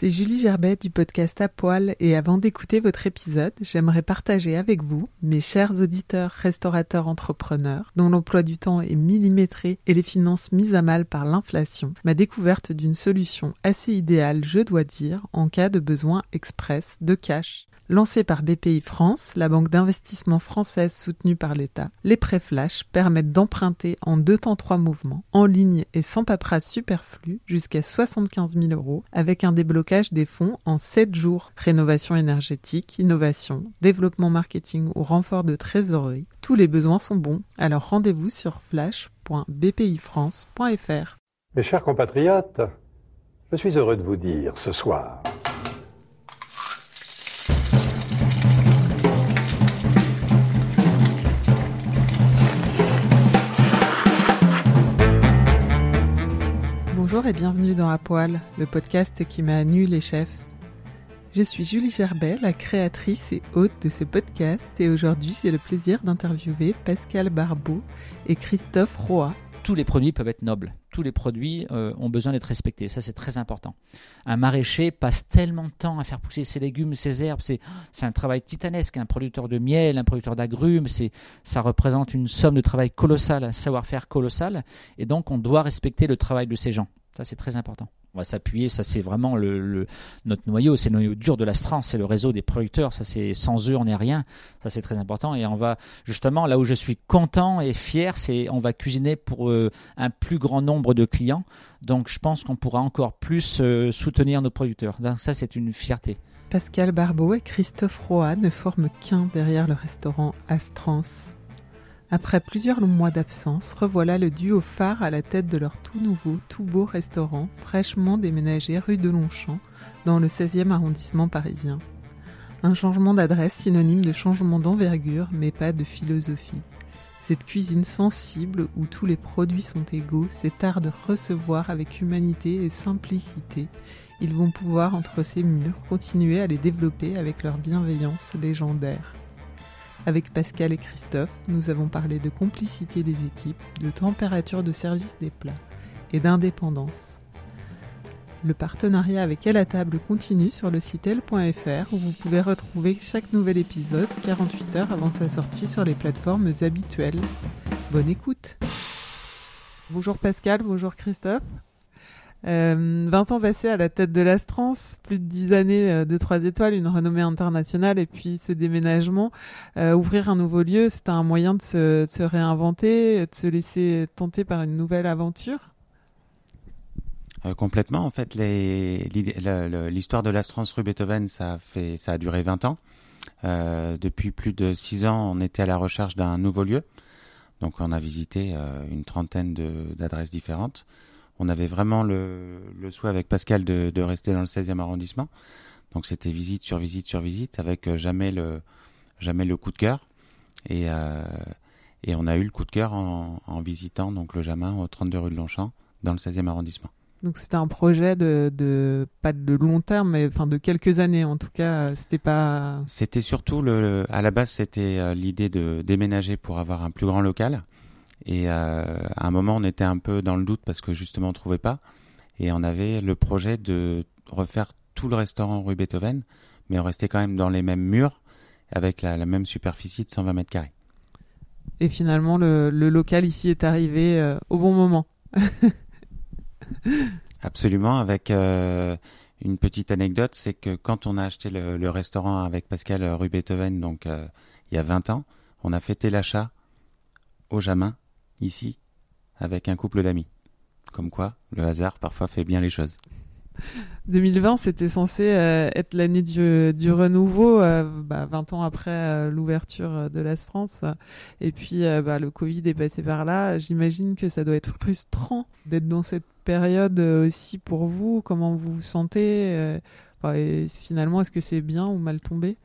C'est Julie Gerbet du podcast À Poil et avant d'écouter votre épisode, j'aimerais partager avec vous, mes chers auditeurs, restaurateurs, entrepreneurs, dont l'emploi du temps est millimétré et les finances mises à mal par l'inflation, ma découverte d'une solution assez idéale, je dois dire, en cas de besoin express de cash. Lancée par BPI France, la banque d'investissement française soutenue par l'État, les prêts flash permettent d'emprunter en deux temps trois mouvements, en ligne et sans paperasse superflue, jusqu'à 75 000 euros, avec un déblocage des fonds en 7 jours. Rénovation énergétique, innovation, développement marketing ou renfort de trésorerie, tous les besoins sont bons, alors rendez-vous sur flash.bpifrance.fr. Mes chers compatriotes, je suis heureux de vous dire ce soir Bonjour et bienvenue dans À Poil, le podcast qui met à nu les chefs. Je suis Julie Gerbet, la créatrice et hôte de ce podcast, et aujourd'hui j'ai le plaisir d'interviewer Pascal Barbeau et Christophe Roy. Tous les produits peuvent être nobles. Tous les produits euh, ont besoin d'être respectés. Ça, c'est très important. Un maraîcher passe tellement de temps à faire pousser ses légumes, ses herbes. C'est, un travail titanesque. Un producteur de miel, un producteur d'agrumes, ça représente une somme de travail colossale, un savoir-faire colossal. Et donc, on doit respecter le travail de ces gens. Ça, c'est très important. On va s'appuyer, ça c'est vraiment le, le- notre noyau, c'est le noyau dur de l'Astran, c'est le réseau des producteurs, ça c'est sans eux on n'est rien, ça c'est très important et on va justement là où je suis content et fier, c'est on va cuisiner pour euh, un plus grand nombre de clients, donc je pense qu'on pourra encore plus euh, soutenir nos producteurs, donc ça c'est une fierté. Pascal Barbeau et Christophe Roy ne forment qu'un derrière le restaurant Astrance. Après plusieurs longs mois d'absence, revoilà le duo phare à la tête de leur tout nouveau, tout beau restaurant, fraîchement déménagé rue de Longchamp, dans le 16e arrondissement parisien. Un changement d'adresse synonyme de changement d'envergure, mais pas de philosophie. Cette cuisine sensible où tous les produits sont égaux, cet art de recevoir avec humanité et simplicité, ils vont pouvoir, entre ces murs, continuer à les développer avec leur bienveillance légendaire. Avec Pascal et Christophe, nous avons parlé de complicité des équipes, de température de service des plats et d'indépendance. Le partenariat avec Elle à table continue sur le site elle.fr où vous pouvez retrouver chaque nouvel épisode 48 heures avant sa sortie sur les plateformes habituelles. Bonne écoute Bonjour Pascal, bonjour Christophe. Euh, 20 ans passés à la tête de l'Astrance, plus de 10 années euh, de 3 étoiles, une renommée internationale et puis ce déménagement. Euh, ouvrir un nouveau lieu, c'était un moyen de se, réinventer, de se laisser tenter par une nouvelle aventure? Euh, complètement. En fait, l'histoire de l'Astrance rue Beethoven, ça a, ça a duré 20 ans. Depuis plus de 6 ans, on était à la recherche d'un nouveau lieu. Donc, on a visité une trentaine d'adresses différentes. On avait vraiment le, le souhait avec Pascal de, de rester dans le 16e arrondissement. Donc, c'était visite sur visite sur visite avec euh, jamais le, jamais le coup de cœur. Et, euh, et on a eu le coup de cœur en, en visitant donc le Jamin au 32 rue de Longchamp dans le 16e arrondissement. Donc c'était un projet de, de pas de long terme, mais enfin de quelques années en tout cas. euh, C'était pas C'était surtout le, à la base c'était l'idée de déménager pour avoir un plus grand local et euh, à un moment on était un peu dans le doute parce que justement on trouvait pas et on avait le projet de refaire tout le restaurant rue Beethoven mais on restait quand même dans les mêmes murs avec la, la même superficie de 120 mètres carrés. et finalement le, le local ici est arrivé euh, au bon moment. Absolument, avec euh, une petite anecdote, c'est que quand on a acheté le, le restaurant avec Pascal rue Beethoven, donc euh, il y a 20 ans, on a fêté l'achat au Jamin, ici, avec un couple d'amis. Comme quoi, le hasard parfois fait bien les choses. 2020, c'était censé euh, être l'année du, du renouveau, euh, bah, 20 ans après euh, l'ouverture de l'Astrance. Et puis, bah, le Covid est passé par là. J'imagine que ça doit être frustrant d'être dans cette période aussi pour vous Comment vous vous sentez et Finalement, est-ce que c'est bien ou mal tombé?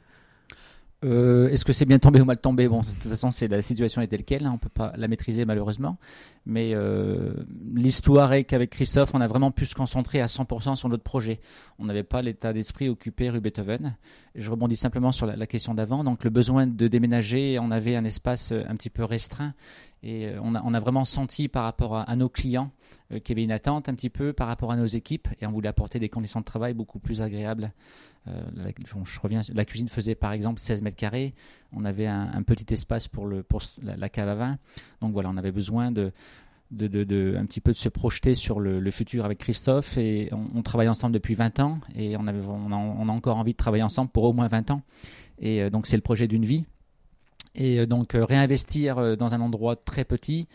Euh, Est-ce que c'est bien tombé ou mal tombé? Bon, de toute façon, c'est la situation est telle quelle, hein, on peut pas la maîtriser malheureusement. Mais euh, l'histoire est qu'avec Christophe, on a vraiment pu se concentrer à 100% sur notre projet. On n'avait pas l'état d'esprit occupé rue Beethoven. Je rebondis simplement sur la, la question d'avant. Donc le besoin de déménager, on avait un espace euh, un petit peu restreint et euh, on a, vraiment senti par rapport à, nos clients euh, qu'il y avait une attente un petit peu par rapport à nos équipes et on voulait apporter des conditions de travail beaucoup plus agréables. Euh, je, reviens, la cuisine faisait par exemple 16 mètres carrés. On avait un, petit espace pour, le, pour la, la, cave à vin. Donc voilà, on avait besoin de, de, de, un petit peu de se projeter sur le, futur avec Christophe et on, travaille ensemble depuis 20 ans et on, avait, on, a, encore envie de travailler ensemble pour au moins 20 ans. Et donc c'est le projet d'une vie. Et euh, donc euh, réinvestir euh, dans un endroit très petit,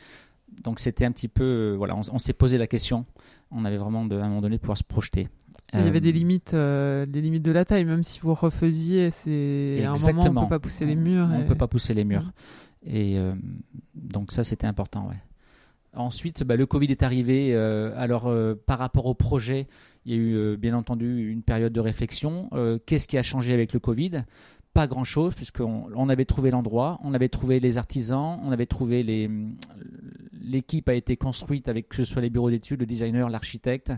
donc c'était un petit peu, voilà, on, on s'est posé la question. On avait vraiment de, à un moment donné de pouvoir se projeter. Il y avait des limites, euh, des limites de la taille, même si vous refaisiez, c'est à un moment on peut pas pousser les murs. On et... peut pas pousser les murs. Et euh, donc ça c'était important, ouais. Ensuite, bah, le Covid est arrivé. Euh, alors, par rapport au projet, il y a eu bien entendu une période de réflexion. Qu'est-ce qui a changé avec le Covid? Pas grand-chose, puisqu'on on avait trouvé l'endroit, on avait trouvé les artisans, on avait trouvé les. L'équipe a été construite avec que ce soit les bureaux d'études, le designer, l'architecte,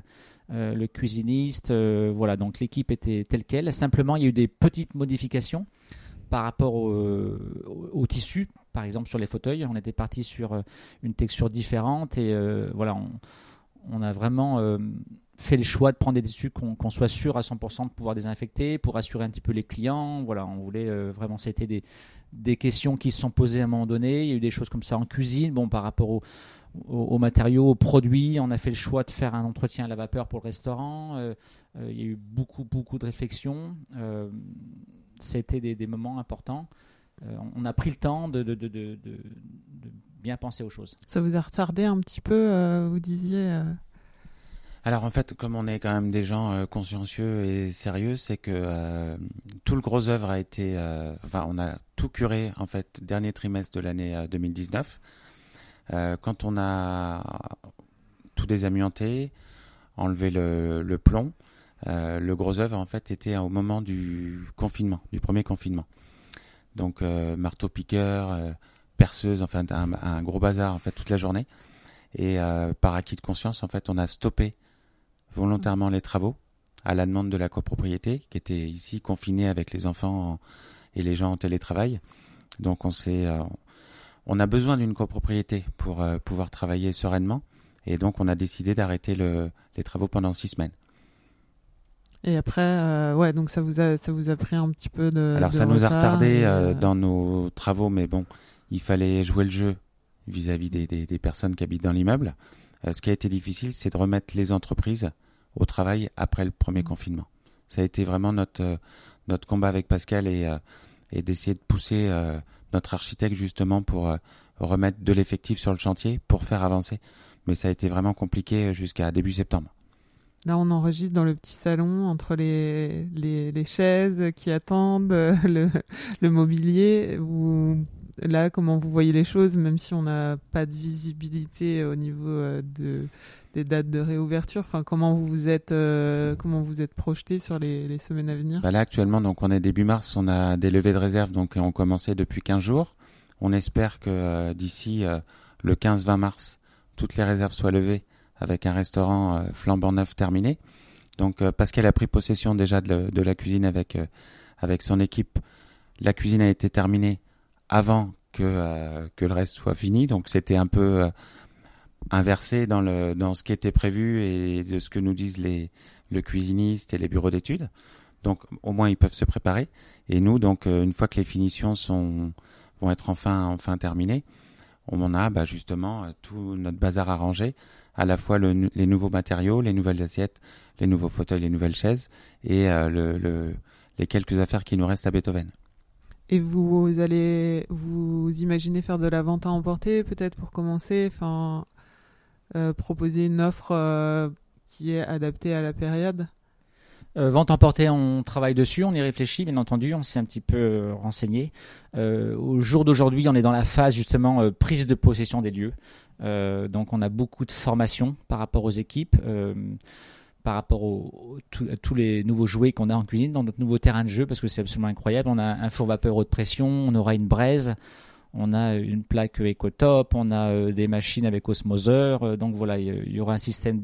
le cuisiniste. voilà, donc l'équipe était telle quelle. Simplement, il y a eu des petites modifications par rapport au, tissu, par exemple sur les fauteuils. On était parti sur euh, une texture différente et euh, voilà, on, a vraiment euh, fait le choix de prendre des tissus qu'on qu soit sûr à 100% de pouvoir désinfecter pour assurer un petit peu les clients. Voilà, on voulait euh, vraiment, c'était des, des questions qui se sont posées à un moment donné. Il y a eu des choses comme ça en cuisine. Bon, par rapport au, aux, matériaux, aux produits. On a fait le choix de faire un entretien à la vapeur pour le restaurant. Euh, euh, il y a eu beaucoup, beaucoup de réflexions. C'était des, des, moments importants. On a pris le temps de, de, de, bien penser aux choses. Ça vous a retardé un petit peu, vous disiez alors en fait, comme on est quand même des gens euh, consciencieux et sérieux, c'est que euh, tout le gros œuvre a été, euh, enfin on a tout curé en fait dernier trimestre de l'année 2019. quand on a tout désamianté, enlevé le, plomb, le gros œuvre en fait était au moment du confinement, du premier confinement. Donc marteau piqueur, perceuse, enfin un, un, gros bazar en fait toute la journée. Et par acquis de conscience, en fait, on a stoppé volontairement les travaux à la demande de la copropriété qui était ici confinée avec les enfants et les gens en télétravail. Donc on s'est euh, on a besoin d'une copropriété pour euh, pouvoir travailler sereinement et donc on a décidé d'arrêter le, les travaux pendant six semaines. Et après, euh, ouais, donc ça vous a ça vous a pris un petit peu de. Alors de ça nous a retardé euh... dans nos travaux, mais bon, il fallait jouer le jeu vis-à-vis -vis des, des, des, personnes qui habitent dans l'immeuble. Euh, ce qui a été difficile, c'est de remettre les entreprises au travail après le premier mmh. confinement. Ça a été vraiment notre euh, notre combat avec Pascal et euh, et d'essayer de pousser euh, notre architecte justement pour remettre de l'effectif sur le chantier pour faire avancer. Mais ça a été vraiment compliqué jusqu'à début septembre. Là, on enregistre dans le petit salon entre les, les, les chaises qui attendent, le, le mobilier. Vous, là, comment vous voyez les choses, même si on n'a pas de visibilité au niveau de, des dates de réouverture Enfin, comment vous vous êtes, euh, comment vous êtes projeté sur les, semaines à venir? Bah Là, actuellement, donc on est début mars, on a des levées de réserve, donc on commençait depuis 15 jours. On espère que euh, d'ici euh, le 15-20 mars, toutes les réserves soient levées avec un restaurant euh, flambant neuf terminé. Donc euh, Pascal a pris possession déjà de, de la cuisine avec euh, avec son équipe. La cuisine a été terminée avant que que le reste soit fini. Donc c'était un peu inversé dans le dans ce qui était prévu et de ce que nous disent les le cuisiniste et les bureaux d'études. Donc au moins ils peuvent se préparer. Et nous donc une fois que les finitions sont vont être enfin enfin terminées, on a bah, justement tout notre bazar arrangé à la fois le, les nouveaux matériaux, les nouvelles assiettes, les nouveaux fauteuils, les nouvelles chaises et euh, le, le, les quelques affaires qui nous restent à Beethoven. Et vous allez vous imaginez faire de la vente à emporter peut-être pour commencer, enfin euh, proposer une offre euh, qui est adaptée à la période? Euh, vente emportée, on travaille dessus, on y réfléchit, bien entendu, on s'est un petit peu euh, renseigné. Au jour d'aujourd'hui, on est dans la phase justement prise de possession des lieux. Donc on a beaucoup de formation par rapport aux équipes, par rapport à tous les nouveaux jouets qu'on a en cuisine, dans notre nouveau terrain de jeu, parce que c'est absolument incroyable. On a un four vapeur haute pression, on aura une braise, on a une plaque EcoTop, on a euh, des machines avec osmoseur. euh, donc voilà, il y- aura un système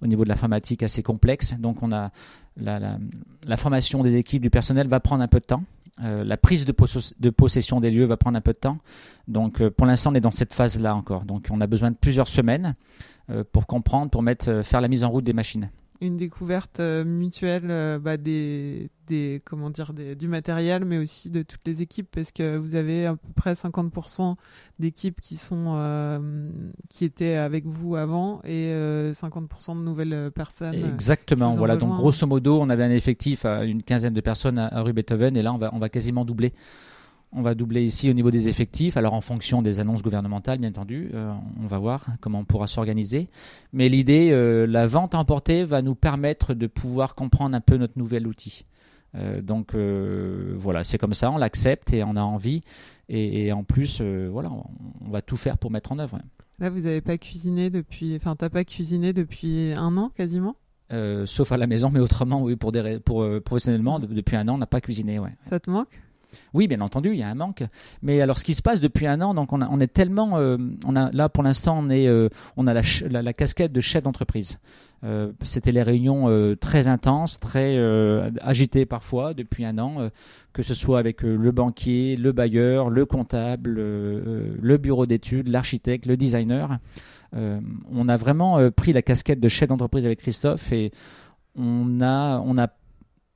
au niveau de l'informatique assez complexe. Donc on a la, formation des équipes, du personnel va prendre un peu de temps. Euh, la prise de, posse- de possession des lieux va prendre un peu de temps. Donc pour l'instant, on est dans cette phase-là encore. Donc on a besoin de plusieurs semaines pour comprendre, pour mettre, faire la mise en route des machines. Une découverte euh, mutuelle euh, bah, des, des, comment dire, des- du matériel, mais aussi de toutes les équipes, parce que vous avez à peu près 50% d'équipes qui sont euh, qui étaient avec vous avant et euh, 50% de nouvelles personnes. Exactement. Voilà. Donc grosso modo, on avait un effectif à une quinzaine de personnes à, à rue Beethoven et là, on va, on va quasiment doubler. On va doubler ici au niveau des effectifs. Alors en fonction des annonces gouvernementales, bien entendu, euh, on va voir comment on pourra s'organiser. Mais l'idée, euh, la vente à emporter va nous permettre de pouvoir comprendre un peu notre nouvel outil. Euh, donc voilà, c'est comme ça, on l'accepte et on a envie. Et, et en plus, voilà, on, on va tout faire pour mettre en œuvre. Là, vous n'avez pas cuisiné depuis, enfin, t'as pas cuisiné depuis un an quasiment? Sauf à la maison, mais autrement, oui, pour, des, pour professionnellement, de- depuis un an, on n'a pas cuisiné. Ouais. Ça te manque? Oui, bien entendu, il y a un manque. Mais alors, ce qui se passe depuis un an, donc on, est tellement, euh, on a là pour l'instant, on est, euh, on a la, casquette de chef d'entreprise. Euh, C'était les réunions très intenses, très agitées parfois depuis un an, que ce soit avec le banquier, le bailleur, le comptable, le bureau d'études, l'architecte, le designer. On a vraiment pris la casquette de chef d'entreprise avec Christophe et on a, on a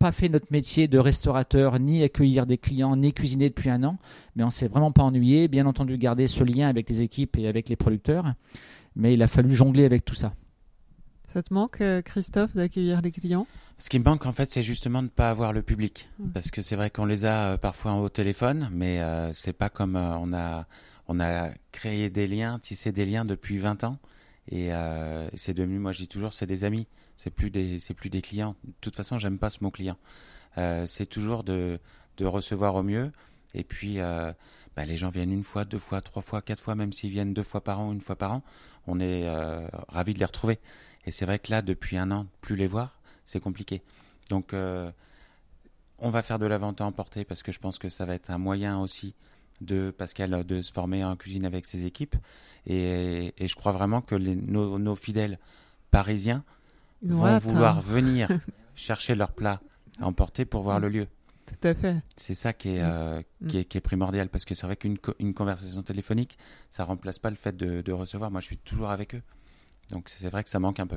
pas fait notre métier de restaurateur, ni accueillir des clients, ni cuisiner depuis un an, mais on s'est vraiment pas ennuyé. Bien entendu, garder ce lien avec les équipes et avec les producteurs, mais il a fallu jongler avec tout ça. Ça te manque, euh, Christophe, d'accueillir les clients? Ce qui me manque en fait, c'est justement de ne pas avoir le public, parce que c'est vrai qu'on les a euh, parfois au téléphone, mais euh, c'est pas comme euh, on a on a créé des liens, tissé des liens depuis 20 ans, et euh, c'est devenu, moi je dis toujours, c'est des amis, c'est plus des plus des clients. De toute façon, j'aime pas ce mot client. Euh, c'est toujours de de recevoir au mieux, et puis euh, bah, les gens viennent une fois, deux fois, trois fois, quatre fois, même s'ils viennent deux fois par an, une fois par an, on est euh, ravis de les retrouver. Et c'est vrai que là, depuis un an, plus les voir, c'est compliqué. Donc, on va faire de la vente à emporter parce que je pense que ça va être un moyen aussi de Pascal de se former en cuisine avec ses équipes. Et, et je crois vraiment que les- nos, nos fidèles parisiens vont hâte, vouloir hein. venir chercher leur plat à emporter pour voir le lieu. Tout à fait. C'est ça qui est, euh, qui, est, qui est primordial parce que c'est vrai qu'une co- une conversation téléphonique, ça remplace pas le fait de, de recevoir. Moi, je suis toujours avec eux. Donc, c'est vrai que ça manque un peu.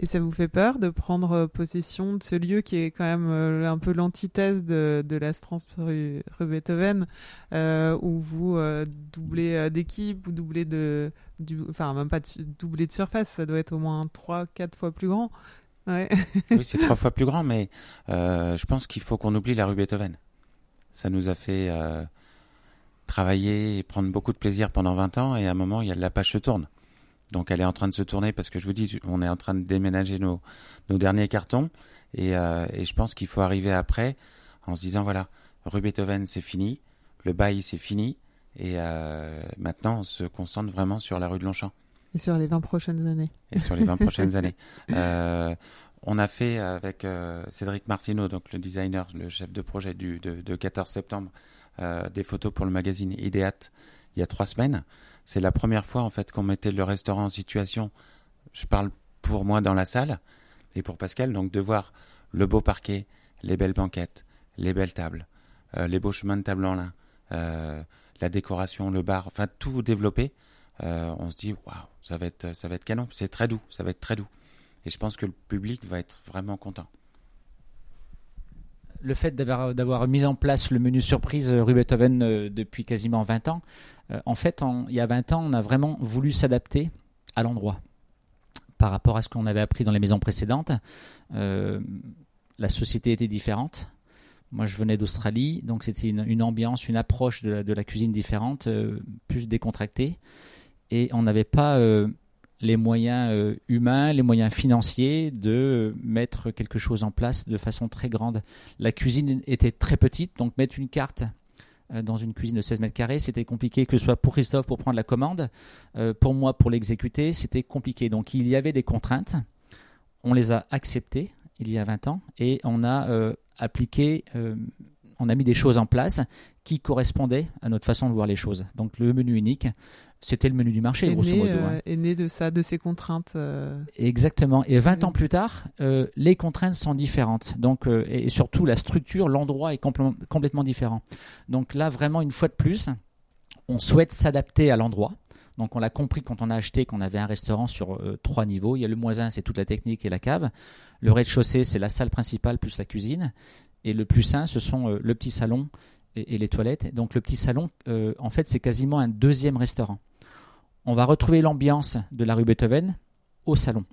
Et ça vous fait peur de prendre euh, possession de ce lieu qui est quand même euh, un peu l'antithèse de, de la Strans rue, rue Beethoven, euh, où vous euh, doublez d'équipe, vous doublez de, du, enfin même pas de, doubler de surface, ça doit être au moins 3-4 fois plus grand. Ouais. Oui, c'est trois fois plus grand, mais je pense qu'il faut qu'on oublie la rue Beethoven. Ça nous a fait travailler et prendre beaucoup de plaisir pendant 20 ans, et à un moment, il y a la page se tourne. Donc elle est en train de se tourner parce que je vous dis, on est en train de déménager nos, nos derniers cartons, et, euh, et je pense qu'il faut arriver après en se disant, voilà, rue Beethoven, c'est fini, le bail, c'est fini, et euh, maintenant, on se concentre vraiment sur la rue de Longchamp Et sur les 20 prochaines années. et sur les 20 prochaines années. Euh, on a fait avec Cédric Martineau, donc le designer, le chef de projet du, de, de 14 septembre, des photos pour le magazine Ideat il y a trois semaines. C'est la première fois en fait qu'on mettait le restaurant en situation. Je parle pour moi dans la salle et pour Pascal, donc de voir le beau parquet, les belles banquettes, les belles tables, euh, les beaux chemins de table en lin, euh, la décoration, le bar, enfin tout développé. Euh, on se dit waouh, ça va être ça va être canon. C'est très doux, ça va être très doux. Et je pense que le public va être vraiment content. Le fait d'avoir mis en place le menu surprise euh, rue Beethoven euh, depuis quasiment 20 ans, euh, en fait, il y a 20 ans, on a vraiment voulu s'adapter à l'endroit par rapport à ce qu'on avait appris dans les maisons précédentes. La société était différente. Moi, je venais d'Australie, donc c'était une, ambiance, une approche de la, cuisine différente, plus décontractée. Et on n'avait pas les moyens euh, humains, les moyens financiers de mettre quelque chose en place de façon très grande. La cuisine était très petite, donc mettre une carte euh, dans une cuisine de 16 mètres carrés, c'était compliqué, que ce soit pour Christophe pour prendre la commande, euh, pour moi pour l'exécuter, c'était compliqué. Donc il y avait des contraintes, on les a acceptées il y a 20 ans et on a appliqué, on a mis des choses en place qui correspondaient à notre façon de voir les choses. Donc le menu unique, c'était le menu du marché, grosso modo. Hein. Euh, est né de ça, de ces contraintes. Euh. Exactement. Et 20 ans plus tard, euh, les contraintes sont différentes. Donc, et surtout, la structure, l'endroit est complètement différent. Donc là, vraiment, une fois de plus, on souhaite s'adapter à l'endroit. Donc on l'a compris quand on a acheté qu'on avait un restaurant sur trois niveaux. Il y a le moins 1, c'est toute la technique et la cave. Le rez-de-chaussée, c'est la salle principale plus la cuisine. Et le plus 1, ce sont le petit salon et, les toilettes. Donc le petit salon, en fait, c'est quasiment un deuxième restaurant on va retrouver l'ambiance de la rue Beethoven au salon.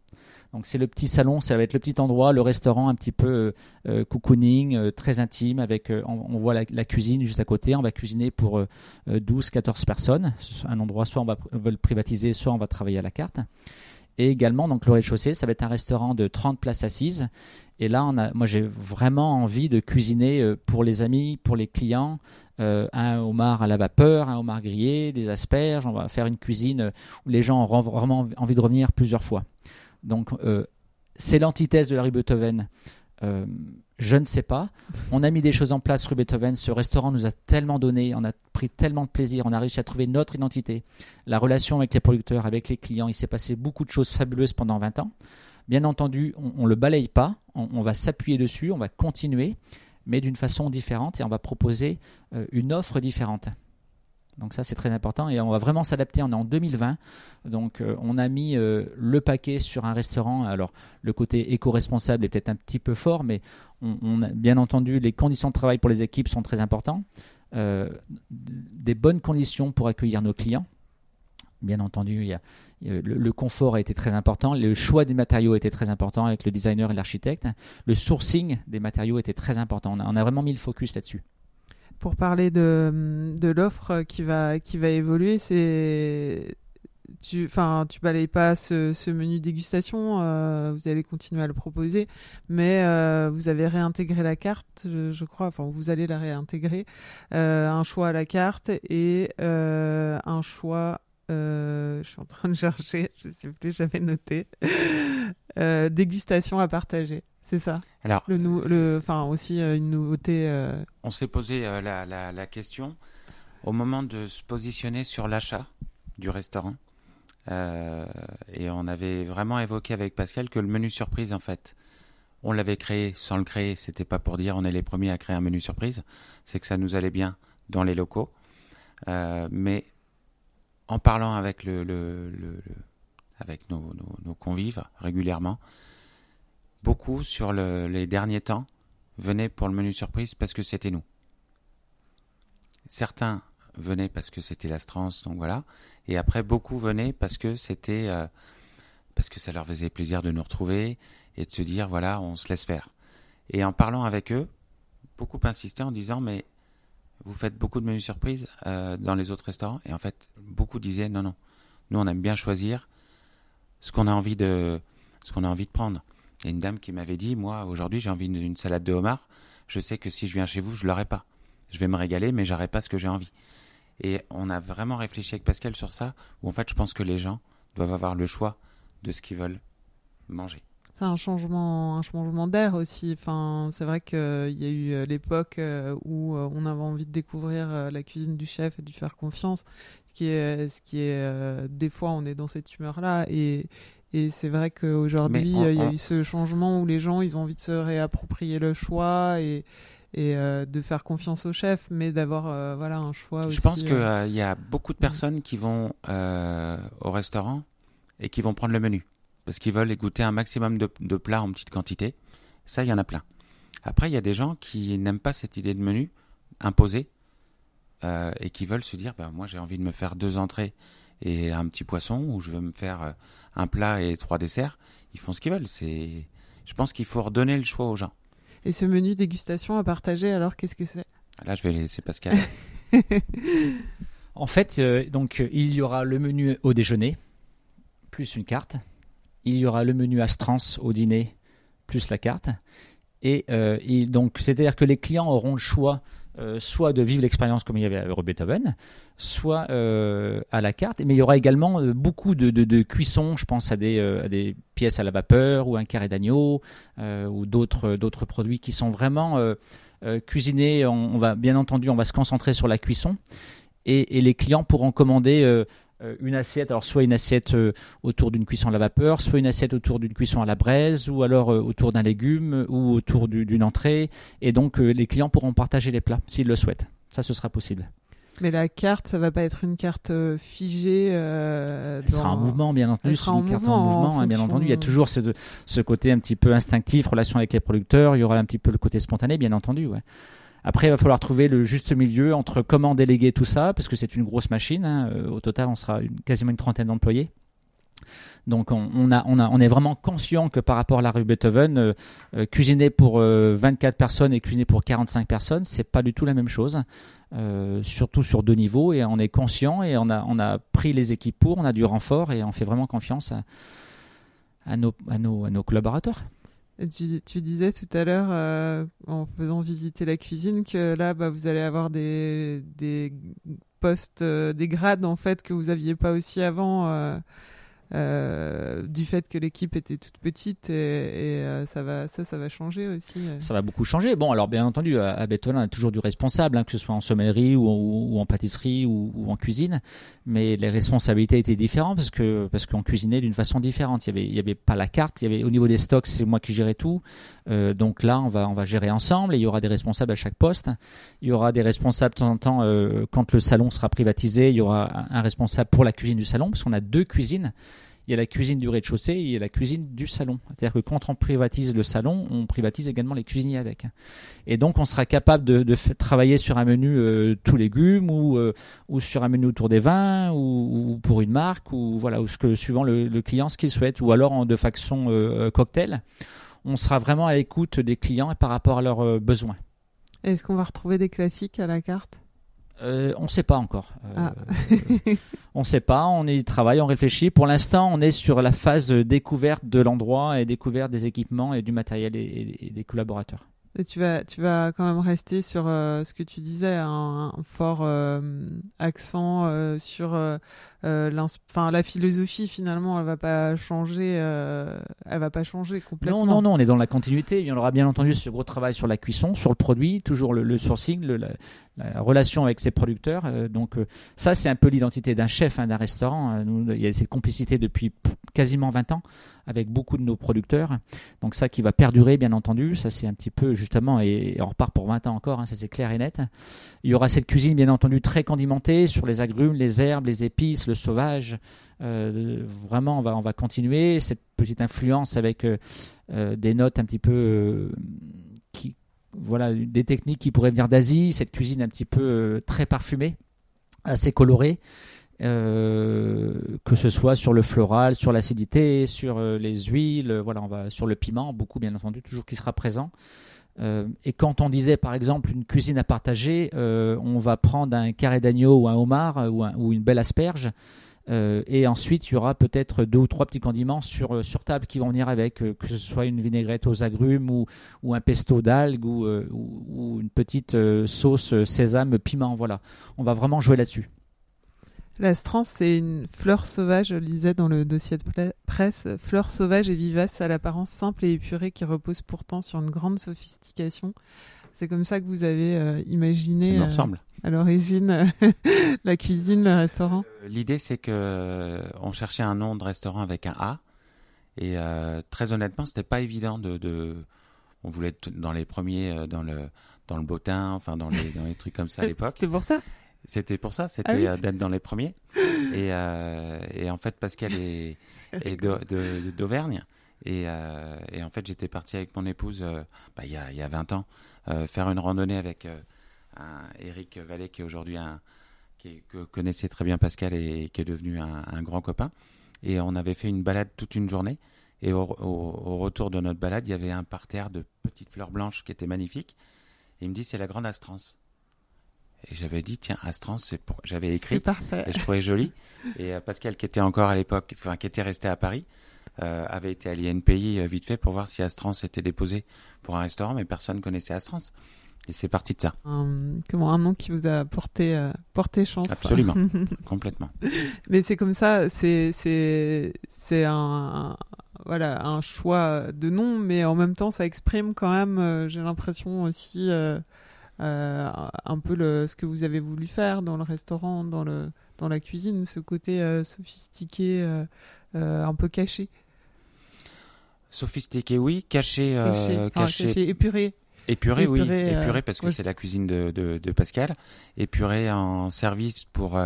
Donc c'est le petit salon, ça va être le petit endroit, le restaurant un petit peu euh, euh, cocooning, euh, très intime, avec on, voit la, cuisine juste à côté, on va cuisiner pour 12-14 personnes. Un endroit soit on va, le privatiser, soit on va travailler à la carte. Et également, donc le rez-de-chaussée, ça va être un restaurant de 30 places assises. Et là, moi, j'ai vraiment envie de cuisiner euh, pour les amis, pour les clients, euh, un homard à la vapeur, un homard grillé, des asperges. On va faire une cuisine où les gens auront vraiment envie de revenir plusieurs fois. Donc, euh, c'est l'antithèse de la rue Beethoven. je ne sais pas. On a mis des choses en place rue Beethoven. Ce restaurant nous a tellement donné, on a pris tellement de plaisir, on a réussi à trouver notre identité. La relation avec les producteurs, avec les clients, il s'est passé beaucoup de choses fabuleuses pendant 20 ans. Bien entendu, on ne le balaye pas, on, va s'appuyer dessus, on va continuer, mais d'une façon différente et on va proposer euh, une offre différente. Donc ça c'est très important et on va vraiment s'adapter. On est en 2020, donc euh, on a mis euh, le paquet sur un restaurant. Alors le côté éco-responsable est peut-être un petit peu fort, mais on, a, bien entendu les conditions de travail pour les équipes sont très importantes. des bonnes conditions pour accueillir nos clients. Bien entendu, le, confort a été très important, le choix des matériaux a été très important avec le designer et l'architecte, le sourcing des matériaux était très important. On a, vraiment mis le focus là-dessus. Pour parler de, l'offre qui va, qui va évoluer, c'est tu enfin tu balayes pas ce, menu dégustation euh, vous allez continuer à le proposer mais euh, vous avez réintégré la carte je, crois enfin vous allez la réintégrer euh, un choix à la carte et un choix euh, je suis en train de chercher, je sais plus, j'avais noté. Euh, dégustation à partager, c'est ça? Alors, le, le, enfin aussi euh, une nouveauté. On s'est posé la, la, la, question au moment de se positionner sur l'achat du restaurant, et on avait vraiment évoqué avec Pascal que le menu surprise, en fait, on l'avait créé sans le créer. C'était pas pour dire on est les premiers à créer un menu surprise, c'est que ça nous allait bien dans les locaux, mais en parlant avec, nos, convives régulièrement, beaucoup sur les derniers temps venaient pour le menu surprise parce que c'était nous. Certains venaient parce que c'était l'Astrance, donc voilà. Et après, beaucoup venaient parce que c'était euh, parce que ça leur faisait plaisir de nous retrouver et de se dire voilà, on se laisse faire. Et en parlant avec eux, beaucoup insistaient en disant mais vous faites beaucoup de menus surprises euh, dans les autres restaurants. Et en fait beaucoup disaient non non nous on aime bien choisir ce qu'on a envie de ce qu'on a envie de prendre. Il y a une dame qui m'avait dit moi aujourd'hui j'ai envie d'une salade de homard. Je sais que si je viens chez vous je l'aurai pas. Je vais me régaler mais j'aurai pas ce que j'ai envie. Et on a vraiment réfléchi avec Pascal sur ça où en fait je pense que les gens doivent avoir le choix de ce qu'ils veulent manger c'est un changement, un changement d'air aussi. Enfin, c'est vrai qu'il y a eu euh, l'époque euh, où euh, on avait envie de découvrir la cuisine du chef et de lui faire confiance. Ce qui est, ce qui est, des fois, on est dans cette humeur-là et, et c'est vrai qu'aujourd'hui, il y a eu ce changement où les gens, ils ont envie de se réapproprier le choix et, et de faire confiance au chef, mais d'avoir voilà un choix. Je pense qu'il y a beaucoup de personnes qui vont au restaurant et qui vont prendre le menu parce qu'ils veulent goûter un maximum de, plats en petite quantité. Ça, il y en a plein. Après, il y a des gens qui n'aiment pas cette idée de menu imposé euh, et qui veulent se dire, bah, moi j'ai envie de me faire deux entrées et un petit poisson, ou je veux me faire euh, un plat et trois desserts. Ils font ce qu'ils veulent. C'est, je pense qu'il faut redonner le choix aux gens. Et ce menu dégustation à partager, alors qu'est-ce que c'est? Là, je vais laisser Pascal. en fait, euh, donc il y aura le menu au déjeuner plus une carte. Il y aura le menu Astrance au dîner plus la carte. Et, euh, donc, c'est-à-dire que les clients auront le choix euh, soit de vivre l'expérience comme il y avait à Beethoven, soit euh, à la carte. Mais il y aura également beaucoup de, de, cuissons. Je pense à des, pièces à la vapeur ou un carré d'agneau ou d'autres produits qui sont vraiment cuisinés. On, va bien entendu, on va se concentrer sur la cuisson. Et, les clients pourront commander une assiette, alors soit une assiette euh, autour d'une cuisson à la vapeur, soit une assiette autour d'une cuisson à la braise, ou alors euh, autour d'un légume, ou autour d'une entrée. Et donc les clients pourront partager les plats s'ils le souhaitent. Ça, ce sera possible. Mais la carte, ça va pas être une carte figée. Euh, Elle sera en mouvement, bien entendu. Une carte en mouvement, hein, bien entendu. Il y a toujours ce, ce, côté un petit peu instinctif, relation avec les producteurs. Il y aura un petit peu le côté spontané, bien entendu. Ouais. Après, il va falloir trouver le juste milieu entre comment déléguer tout ça, parce que c'est une grosse machine. Hein. Euh, au total, on sera quasiment une trentaine d'employés. Donc on, est vraiment conscient que par rapport à la rue Beethoven, euh, euh, cuisiner pour 24 personnes et cuisiner pour 45 personnes, c'est pas du tout la même chose, surtout sur deux niveaux. Et on est conscient et on a, pris les équipes pour, on a du renfort et on fait vraiment confiance à nos collaborateurs. Tu, tu, disais tout à l'heure, euh, en faisant visiter la cuisine, que là, bah, vous allez avoir des, des postes, euh, des grades en fait que vous aviez pas aussi avant. Euh, du fait que l'équipe était toute petite et, euh, ça va ça ça va changer aussi euh. ça va beaucoup changer. Bon alors bien entendu à, à on a toujours du responsable hein, que ce soit en sommellerie ou, en pâtisserie ou, en cuisine. Mais les responsabilités étaient différentes parce que parce qu'on cuisinait d'une façon différente. Il y avait il y avait pas la carte. Il y avait au niveau des stocks c'est moi qui gérais tout. Donc là on va on va gérer ensemble et il y aura des responsables à chaque poste. Il y aura des responsables de temps en temps quand le salon sera privatisé il y aura un responsable pour la cuisine du salon parce qu'on a deux cuisines il y a la cuisine du rez-de-chaussée et il y a la cuisine du salon. C'est-à-dire que quand on privatise le salon, on privatise également les cuisiniers avec. Et donc on sera capable de, travailler sur un menu euh, tous légumes ou, euh, ou sur un menu autour des vins ou, ou, pour une marque ou voilà ou ce que suivant le, client ce qu'il souhaite ou alors en de façon euh, cocktail. On sera vraiment à l'écoute des clients et par rapport à leurs euh, besoins. Est-ce qu'on va retrouver des classiques à la carte? Euh, on ne sait pas encore. Euh, ah. on ne sait pas, on y travaille, on réfléchit. Pour l'instant, on est sur la phase découverte de l'endroit et découverte des équipements et du matériel et des collaborateurs. Et tu vas, tu vas quand même rester sur euh, ce que tu disais, un, fort accent sur enfin la philosophie finalement, elle va pas changer, elle va pas changer complètement. Non, non, non, on est dans la continuité. Il y aura bien entendu ce gros travail sur la cuisson, sur le produit, toujours le, sourcing, la, relation avec ses producteurs. donc ça, c'est un peu l'identité d'un chef, hein, d'un restaurant. Nous, il y a cette complicité depuis quasiment 20 ans avec beaucoup de nos producteurs. Donc ça qui va perdurer bien entendu, ça c'est un petit peu justement, et, on repart pour 20 ans encore, hein, ça c'est clair et net. Il y aura cette cuisine bien entendu très condimentée sur les agrumes, les herbes, les épices, le sauvage. Euh, vraiment on va, on va continuer cette petite influence avec euh, euh, des notes un petit peu... qui, voilà, des techniques qui pourraient venir d'Asie, cette cuisine un petit peu très parfumée, assez colorée. Que ce soit sur le floral, sur l'acidité, sur les huiles, voilà, on va sur le piment, beaucoup bien entendu, toujours qui sera présent. Et quand on disait par exemple une cuisine à partager, on va prendre un carré d'agneau ou un homard ou, ou, une belle asperge. et ensuite, il y aura peut-être deux ou trois petits condiments sur, sur table qui vont venir avec, que ce soit une vinaigrette aux agrumes ou, ou un pesto d'algues ou, ou, une petite sauce sésame piment. Voilà, on va vraiment jouer là-dessus. La strance, c'est une fleur sauvage, je lisais dans le dossier de presse, fleur sauvage et vivace à l'apparence simple et épurée qui repose pourtant sur une grande sophistication. C'est comme ça que vous avez euh, imaginé euh, à l'origine la cuisine, le restaurant. Euh, l'idée, c'est que on cherchait un nom de restaurant avec un A, et très honnêtement, c'était pas évident de, de, On voulait être dans les premiers, dans le dans le bottin, enfin dans les dans les trucs comme ça à l'époque. C'était pour ça. C'était pour ça, c'était ah euh, d'être dans les premiers. Et, euh, et en fait, Pascal est, est d'Auvergne. Et, euh, et, en fait, j'étais parti avec mon épouse bah, il, y a, il y a 20 ans faire une randonnée avec un Eric Vallée qui est aujourd'hui un qui que connaissait très bien Pascal et qui est devenu un, un, grand copain. Et on avait fait une balade toute une journée. Et au, au, retour de notre balade, il y avait un parterre de petites fleurs blanches qui était magnifique. Et il me dit c'est la grande astrance. Et j'avais dit, tiens, Astrans, c'est pour... j'avais écrit. Et je trouvais joli. Et euh, Pascal, qui était encore à l'époque, enfin, qui était resté à Paris, euh, avait été à l'INPI euh, vite fait pour voir si Astrans était déposé pour un restaurant, mais personne connaissait Astrans. Et c'est parti de ça. Un, comment, un nom qui vous a porté, euh, porté chance. Absolument. Complètement. Mais c'est comme ça, c'est, c'est, c'est un, voilà, un choix de nom, mais en même temps, ça exprime quand même, euh, j'ai l'impression aussi, euh, un peu le, ce que vous avez voulu faire dans le restaurant, dans, le, dans la cuisine, ce côté euh, sophistiqué, euh, un peu caché. Sophistiqué, oui. Caché, Caché, épuré. Épuré, oui, Épuré, parce que ouais. c'est la cuisine de, de, de Pascal. Épuré en service pour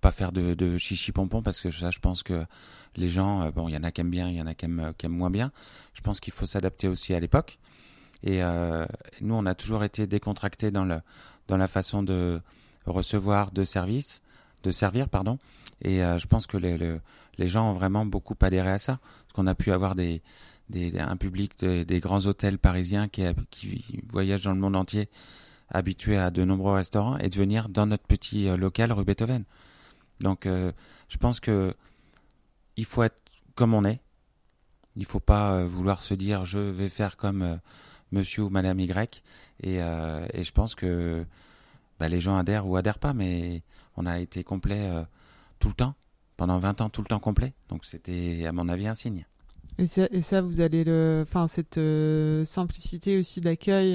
pas faire de, de chichi pompon parce que ça, je pense que les gens, bon, il y en a qui aiment bien, il y en a qui aiment, qui aiment moins bien. Je pense qu'il faut s'adapter aussi à l'époque. Et euh, nous, on a toujours été décontractés dans le dans la façon de recevoir de service, de servir, pardon. Et euh, je pense que les, le- les gens ont vraiment beaucoup adhéré à ça, parce qu'on a pu avoir des, des un public de- des grands hôtels parisiens qui, qui voyagent dans le monde entier, habitués à de nombreux restaurants, et de venir dans notre petit euh, local rue Beethoven. Donc, euh, je pense que il faut être comme on est. Il faut pas vouloir se dire je vais faire comme euh, Monsieur ou Madame Y. Et, euh, je pense que bah, les gens adhèrent ou adhèrent pas, mais on a été complet euh, tout le temps, pendant 20 ans, tout le temps complet. Donc c'était, à mon avis, un signe. Et ça, vous allez le, enfin, cette euh, simplicité aussi d'accueil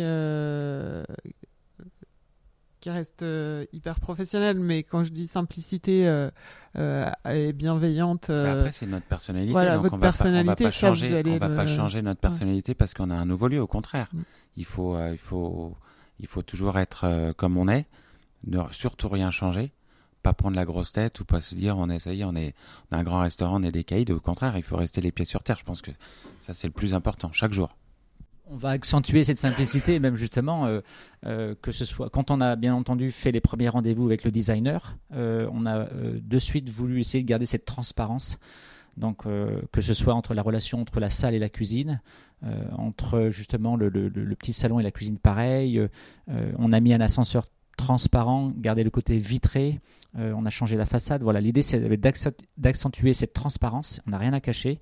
qui reste euh, hyper professionnelle, mais quand je dis simplicité euh, euh, et bienveillante, Mais euh, après, c'est notre personnalité. voilà, donc votre on va pas- on va personnalité, pas ça, changer, allez on va pas changer notre personnalité parce qu'on a un nouveau lieu. Au contraire, Mm. il faut, euh, il faut, il faut toujours être comme on est, ne surtout rien changer, pas prendre la grosse tête ou pas se dire on est, ça y est, on est, on a un grand restaurant, on est des caïds. Au contraire, il faut rester les pieds sur terre. Je pense que ça c'est le plus important chaque jour. On va accentuer cette simplicité, même justement, euh, euh, que ce soit quand on a bien entendu fait les premiers rendez-vous avec le designer, euh, on a de suite voulu essayer de garder cette transparence. Donc, que ce soit entre la relation entre la salle et la cuisine, entre justement le, petit salon et la cuisine pareil. on a mis un ascenseur transparent, garder le côté vitré. on a changé la façade. Voilà, l'idée c'est d'accent- d'accentuer cette transparence. On n'a rien à cacher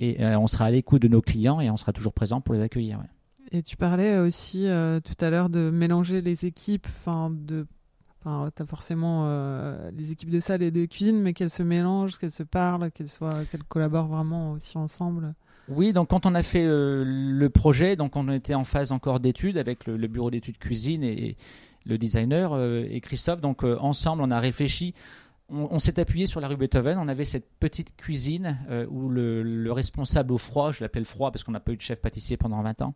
et euh, on sera à l'écoute de nos clients et on sera toujours présent pour les accueillir. ouais. Et tu parlais aussi euh, tout à l'heure de mélanger les équipes, enfin de, enfin t'as forcément euh, les équipes de salle et de cuisine, mais qu'elles se mélangent, qu'elles se parlent, qu'elles soient, qu'elles collaborent vraiment aussi ensemble. Oui, donc quand on a fait euh, le projet, donc on était en phase encore d'études avec le, le bureau d'études cuisine et, et le designer euh, et Christophe. Donc euh, ensemble, on a réfléchi. On, s'est appuyé sur la rue Beethoven. On avait cette petite cuisine euh, où le, le responsable au froid, je l'appelle froid parce qu'on n'a pas eu de chef pâtissier pendant 20 ans,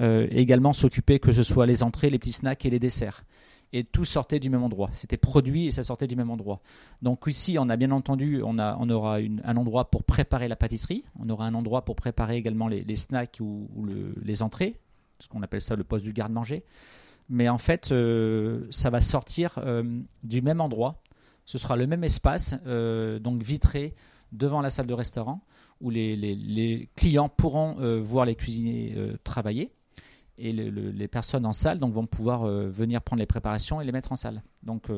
euh, également s'occupait que ce soit les entrées, les petits snacks et les desserts. Et tout sortait du même endroit. C'était produit et ça sortait du même endroit. Donc ici, on a bien entendu, on, aura un endroit pour préparer la pâtisserie, on aura un endroit pour préparer également les, snacks ou, ou le- les entrées, ce qu'on appelle ça le poste du garde-manger. Mais en fait, euh, ça va sortir du même endroit. Ce sera le même espace, euh, donc vitré devant la salle de restaurant, où les, clients pourront euh, voir les cuisiniers euh, travailler. Et le- le- les personnes en salle vont pouvoir venir prendre les préparations et les mettre en salle. Donc,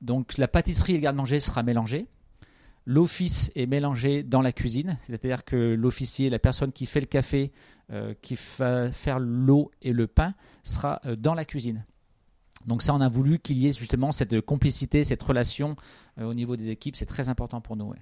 donc la pâtisserie et le garde-manger sera mélangé. L'office est mélangé dans la cuisine, c'est-à-dire que l'officier, la personne qui fait le café, qui va faire l'eau et le pain, sera dans la cuisine. Donc ça, on a voulu qu'il y ait justement cette complicité, cette relation euh, au niveau des équipes. C'est très important pour nous. ouais.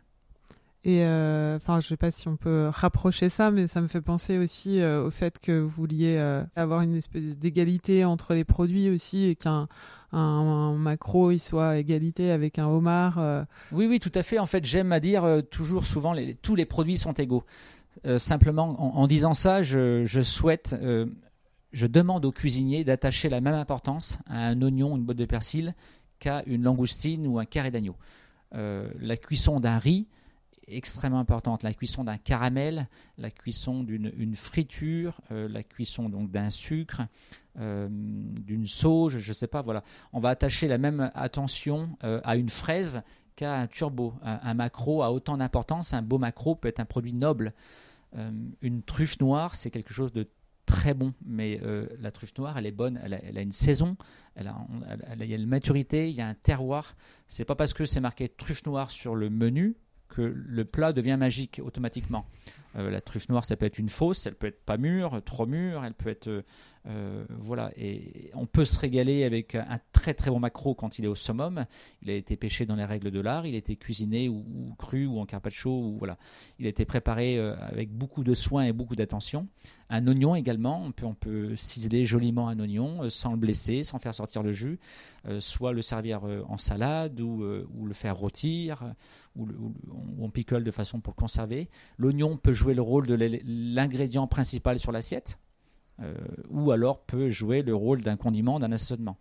Et euh, enfin, je sais pas si on peut rapprocher ça, mais ça me fait penser aussi euh, au fait que vous vouliez euh, avoir une espèce d'égalité entre les produits aussi, et qu'un un, un macro il soit égalité avec un homard. euh, Oui, oui, tout à fait. En fait, j'aime à dire euh, toujours souvent, les- tous les produits sont égaux. Euh, simplement, en, en disant ça, je, je souhaite, euh, je demande aux cuisiniers d'attacher la même importance à un oignon, une botte de persil, qu'à une langoustine ou un carré d'agneau. Euh, la cuisson d'un riz est extrêmement importante. La cuisson d'un caramel, la cuisson d'une une friture, euh, la cuisson donc d'un sucre, euh, d'une sauge, je ne sais pas. Voilà, on va attacher la même attention à une fraise qu'à un turbo. Un, un macro a autant d'importance. Un beau macro peut être un produit noble. Une truffe noire, c'est quelque chose de très bon, mais euh, la truffe noire, elle est bonne, elle a, une saison, elle a, elle a- il y a une maturité, il y a un terroir. C'est pas parce que c'est marqué truffe noire sur le menu que le plat devient magique automatiquement. Euh, la truffe noire, ça peut être une fausse, elle peut être pas mûre, trop mûre, elle peut être euh, euh, voilà. Et on peut se régaler avec un très très bon macro quand il est au summum. Il a été pêché dans les règles de l'art, il a été cuisiné ou, cru ou en carpaccio ou voilà. Il a été préparé avec beaucoup de soin et beaucoup d'attention. Un oignon également, on peut, on peut ciseler joliment un oignon sans le blesser, sans faire sortir le jus, soit le servir en salade ou, le faire rôtir, ou, ou on picole de façon pour le conserver. L'oignon peut jouer le rôle de l'ingrédient principal sur l'assiette, euh, ou alors peut jouer le rôle d'un condiment, d'un assaisonnement.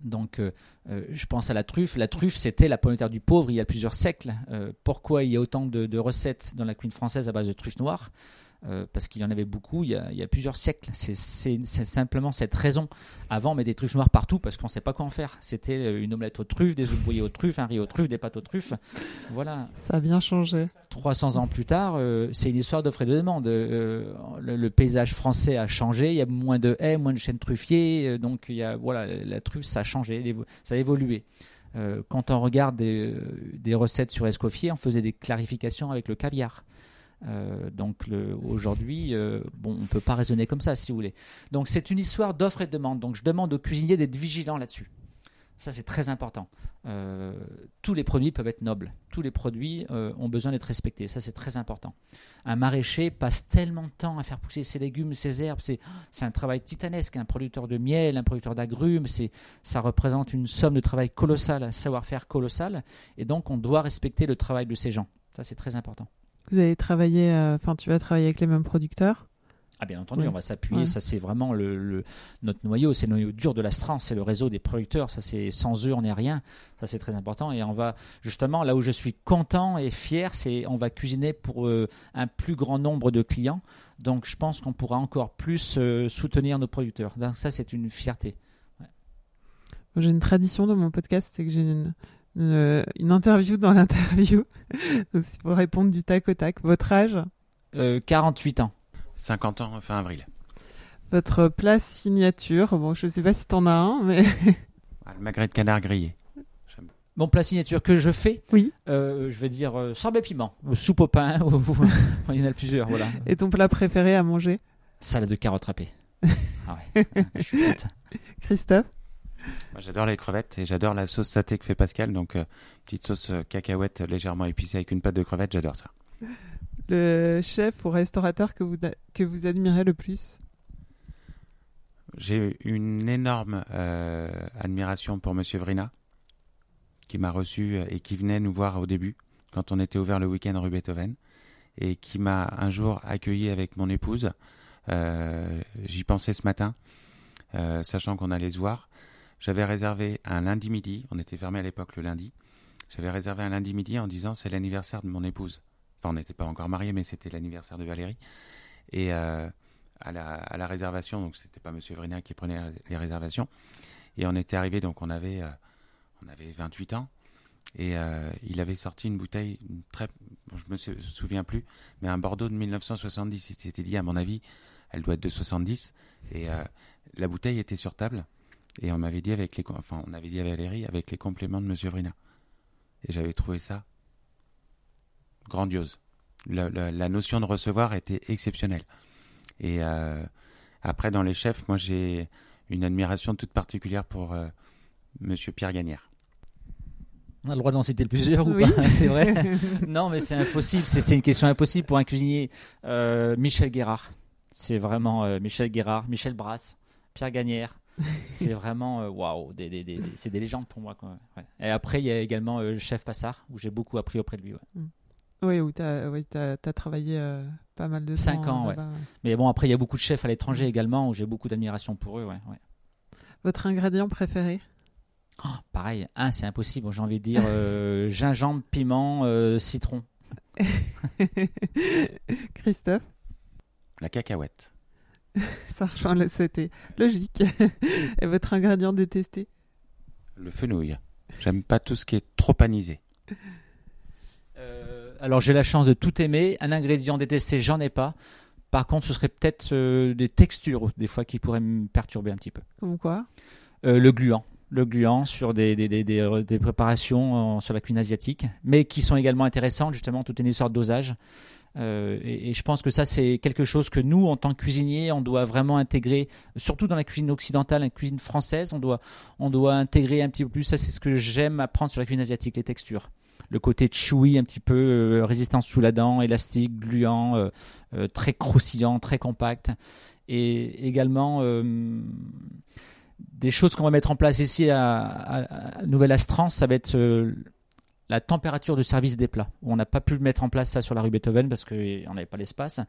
Donc, euh, euh, je pense à la truffe. La truffe, c'était la pomme du pauvre il y a plusieurs siècles. Pourquoi il y a autant de, de recettes dans la cuisine française à base de truffe noire? Euh, Parce qu'il y en avait beaucoup il y a, il y a plusieurs siècles. C'est- simplement cette raison. Avant, on met des truffes noires partout parce qu'on ne sait pas quoi en faire. C'était euh, une omelette aux truffes, des œufs brouillés aux truffes, un riz aux truffes, des pâtes aux truffes. Voilà. Ça a bien changé. 300 ans plus tard, euh, c'est une histoire d'offre et de demande. Euh, le, le paysage français a changé, il y a moins de haies, moins de chênes truffiers, donc il y a, voilà, la truffe, ça a changé, ça a évolué. Quand on regarde des, des recettes sur Escoffier, on faisait des clarifications avec le caviar. Euh, donc aujourd'hui, euh, bon, on ne peut pas raisonner comme ça, si vous voulez. Donc c'est une histoire d'offre et de demande. Donc je demande aux cuisiniers d'être vigilants là-dessus. Ça, c'est très important. Euh, tous les produits peuvent être nobles. Tous les produits ont besoin d'être respectés. Ça, c'est très important. Un maraîcher passe tellement de temps à faire pousser ses légumes, ses herbes. C'est, un travail titanesque. Un producteur de miel, un producteur d'agrumes, ça représente une somme de travail colossale, un savoir-faire colossal. Et donc, on doit respecter le travail de ces gens. Ça, c'est très important. Vous avez travaillé, euh, enfin, tu vas travailler avec les mêmes producteurs. Ah bien entendu, on va s'appuyer. Ça c'est vraiment le, le- notre noyau, c'est le noyau dur de l'Astran, c'est le réseau des producteurs. Ça c'est sans eux on n'est rien. Ça c'est très important et on va justement là où je suis content et fier, c'est on va cuisiner pour euh, un plus grand nombre de clients. Donc je pense qu'on pourra encore plus euh, soutenir nos producteurs. Donc ça c'est une fierté. J'ai une tradition dans mon podcast, c'est que j'ai une, une, une interview dans l'interview. Donc, c'est pour répondre du tac au tac. Votre âge, Euh, 48 ans. 50 ans fin avril. votre plat signature. Bon, je sais pas si t'en as un, mais Ah, Le magret de canard grillé. Mon plat signature que je fais, Oui. euh, je vais dire euh, sorbet piment, ou soupe au pain, ou, ou- il y en a plusieurs, voilà. et ton plat préféré à manger, Salade de carottes râpées. Ah ouais, je suis. Christophe? Moi, j'adore les crevettes et j'adore la sauce saté que fait Pascal. Donc, euh, petite sauce euh, cacahuète légèrement épicée avec une pâte de crevettes, j'adore ça. Le chef ou restaurateur que vous, que vous admirez le plus? J'ai une énorme euh, admiration pour Monsieur Vrina, qui m'a reçu et qui venait nous voir au début, quand on était ouvert le week-end rue Beethoven, et qui m'a un jour accueilli avec mon épouse. Euh, J'y pensais ce matin, sachant qu'on allait se voir. J'avais réservé un lundi midi, on était fermé à l'époque le lundi. J'avais réservé un lundi midi en disant c'est l'anniversaire de mon épouse. Enfin, on n'était pas encore mariés, mais c'était l'anniversaire de Valérie. Et euh, à, la, réservation, donc c'était pas Monsieur Vrina qui prenait les réservations. Et on était arrivé, donc on avait, euh, on avait 28 ans. Et euh, il avait sorti une bouteille, une très, je me sou- souviens plus, mais un Bordeaux de 1970. Il s'était dit, à mon avis, elle doit être de 70. Et la bouteille était sur table. Et on m'avait dit avec les, enfin, on avait dit à Valérie avec les compléments de Monsieur Vrina. Et j'avais trouvé ça grandiose. La, la- la notion de recevoir était exceptionnelle. Et euh, après, dans les chefs, moi, j'ai une admiration toute particulière pour euh, Monsieur Pierre Gagnère. On a le droit d'en citer plusieurs ou Oui. pas? C'est vrai? non, mais c'est impossible. C'est c'est une question impossible pour un cuisinier. Euh, Michel Guérard. C'est vraiment euh, Michel Guérard, Michel Brasse, Pierre Gagnère. C'est vraiment euh, waouh, des, des- des- des- c'est des légendes pour moi. Quoi. Ouais. Et après, il y a également euh, Chef Passard, où j'ai beaucoup appris auprès de lui. ouais. Oui, où tu as, oui, travaillé euh, pas mal de Cinq temps. ans, euh, ouais. Mais bon, après, il y a beaucoup de chefs à l'étranger également, où j'ai beaucoup d'admiration pour eux. Ouais, ouais. Votre ingrédient préféré? Oh, pareil, un, c'est impossible. J'ai envie de dire euh, gingembre, piment, euh, citron. Christophe? La cacahuète. Ça rejoint le c'était logique. Et votre ingrédient détesté? Le fenouil. J'aime pas tout ce qui est trop anisé. Euh, alors j'ai la chance de tout aimer. Un ingrédient détesté, j'en ai pas. Par contre, ce serait peut-être euh, des textures des fois qui pourraient me perturber un petit peu. Comme quoi? Euh, le gluant, le gluant sur des, des, des, des, des préparations sur la cuisine asiatique, mais qui sont également intéressantes justement, toute une histoire de dosage. Euh, et, je pense que ça, c'est quelque chose que nous, en tant que cuisiniers, on doit vraiment intégrer, surtout dans la cuisine occidentale, la cuisine française, on doit, on doit intégrer un petit peu plus. Ça, c'est ce que j'aime apprendre sur la cuisine asiatique, les textures. Le côté chewy, un petit peu euh, résistance sous la dent, élastique, gluant, euh, euh, très croustillant, très compact. Et également des choses qu'on va mettre en place ici à, à, Nouvelle Astrance, ça va être la température de service des plats. On n'a pas pu mettre en place ça sur la rue Beethoven parce qu'on n'avait pas l'espace.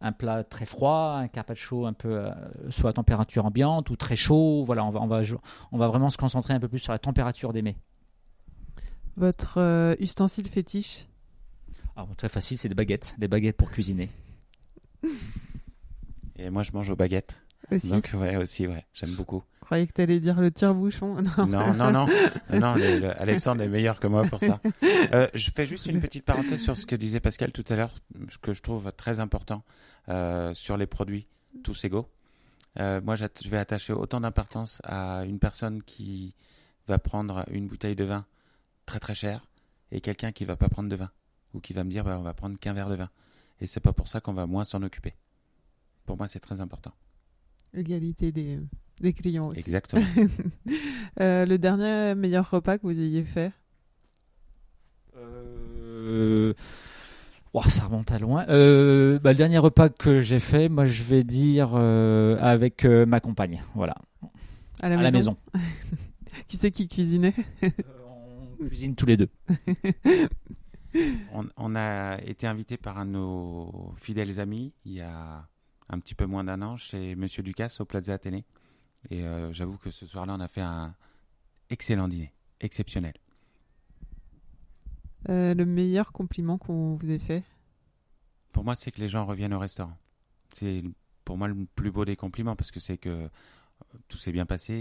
Un plat très froid, un carpaccio un peu euh, soit à température ambiante ou très chaud. Voilà, on va, on, va, on va vraiment se concentrer un peu plus sur la température des mets. Votre euh, ustensile fétiche? Alors, Très facile, c'est des baguettes. Des baguettes pour cuisiner. Et moi, je mange aux baguettes. aussi Donc, ouais, aussi, ouais, j'aime beaucoup. Je croyais que tu allais dire le tire-bouchon. Non. Non, non, non, non, non, le- le- Alexandre est meilleur que moi pour ça. Euh, je fais juste une petite parenthèse sur ce que disait Pascal tout à l'heure, ce que je trouve très important euh, sur les produits tous égaux. Euh, moi, je vais attacher autant d'importance à une personne qui va prendre une bouteille de vin très très chère et quelqu'un qui va pas prendre de vin ou qui va me dire bah, on va prendre qu'un verre de vin. Et c'est pas pour ça qu'on va moins s'en occuper. Pour moi, c'est très important. Égalité des, des clients aussi. Exactement. Euh, le dernier meilleur repas que vous ayez fait? Euh, ouah, ça remonte à loin. Euh, bah, le dernier repas que j'ai fait, moi je vais dire euh, avec euh, ma compagne. Voilà, à la à maison, la maison. Qui c'est qui cuisinait? Euh, on cuisine tous les deux. On, on a été invité par un de nos fidèles amis il y a un petit peu moins d'un an chez Monsieur Ducasse au Plaza Athénée. Et euh, j'avoue que ce soir-là, on a fait un excellent dîner, exceptionnel. Euh, Le meilleur compliment qu'on vous ait fait? Pour moi, c'est que les gens reviennent au restaurant. C'est pour moi le plus beau des compliments parce que c'est que euh, tout s'est bien passé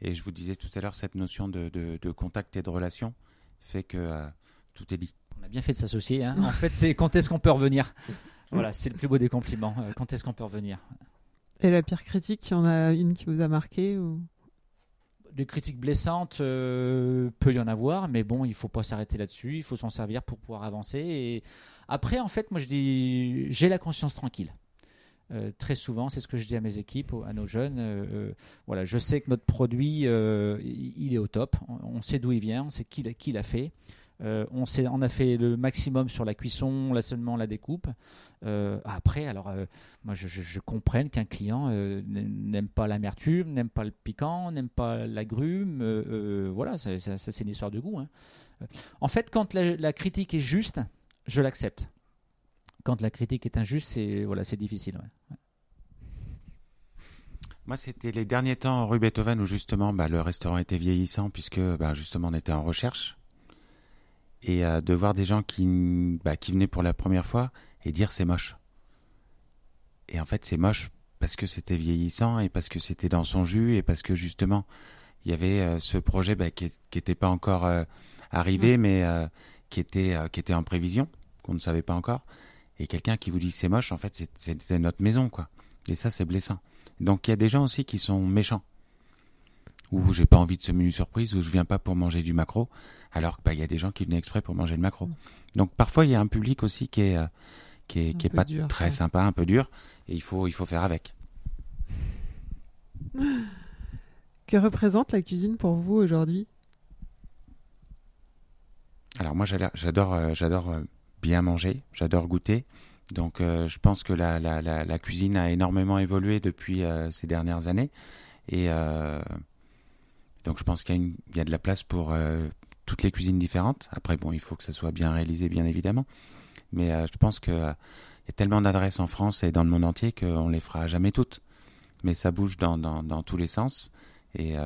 et, et je vous disais tout à l'heure, cette notion de, de- de contact et de relation fait que euh, tout est dit. On a bien fait de s'associer. hein. En fait, c'est quand est-ce qu'on peut revenir? Voilà, c'est le plus beau des compliments. Quand est-ce qu'on peut revenir? Et la pire critique, il y en a une qui vous a marqué ou... Des critiques blessantes, euh, peut y en avoir, mais bon, il faut pas s'arrêter là-dessus. Il faut s'en servir pour pouvoir avancer. Et après, en fait, moi, je dis, j'ai la conscience tranquille. Euh, très souvent, c'est ce que je dis à mes équipes, à nos jeunes. euh, euh, voilà, je sais que notre produit, il est au top. On, sait d'où il vient, on sait qui l'a fait. Euh, on, a fait le maximum sur la cuisson, l'assaisonnement, la découpe. Euh, après, alors, euh, moi, je, comprenne qu'un client n'aime pas l'amertume, n'aime pas le piquant, n'aime pas l'agrume. voilà, ça, c'est une histoire de goût. hein. En fait, quand la, critique est juste, je l'accepte. Quand la critique est injuste, c'est voilà, c'est difficile. Moi, c'était les derniers temps rue Beethoven où justement bah, le restaurant était vieillissant puisque bah, justement on était en recherche. Et euh, de voir des gens qui, bah, qui venaient pour la première fois et dire c'est moche. Et en fait, c'est moche parce que c'était vieillissant et parce que c'était dans son jus et parce que justement il y avait euh, ce projet bah, qui n'était pas encore euh, arrivé mais euh, qui, était, qui était en prévision, qu'on ne savait pas encore. Et quelqu'un qui vous dit c'est moche, en fait, c'était notre maison, quoi. Et ça, c'est blessant. Donc il y a des gens aussi qui sont méchants. Ou j'ai pas envie de ce menu surprise, ou je viens pas pour manger du macro, alors qu'il bah, y a des gens qui venaient exprès pour manger le macro. Donc parfois il y a un public aussi qui est, euh, qui est, qui pas dur, très ouais. sympa, un peu dur, et il faut, il faut faire avec. Que représente la cuisine pour vous aujourd'hui? Alors moi j'adore, j'adore, euh, euh, bien manger, j'adore goûter. Donc euh, je pense que la, la, la, la cuisine a énormément évolué depuis euh, ces dernières années. Et euh, donc je pense qu'il y a, de la place pour euh, toutes les cuisines différentes. Après bon, il faut que ça soit bien réalisé bien évidemment. Mais euh, je pense que euh, y a tellement d'adresses en France et dans le monde entier qu'on les fera jamais toutes. Mais ça bouge dans, tous les sens. Et,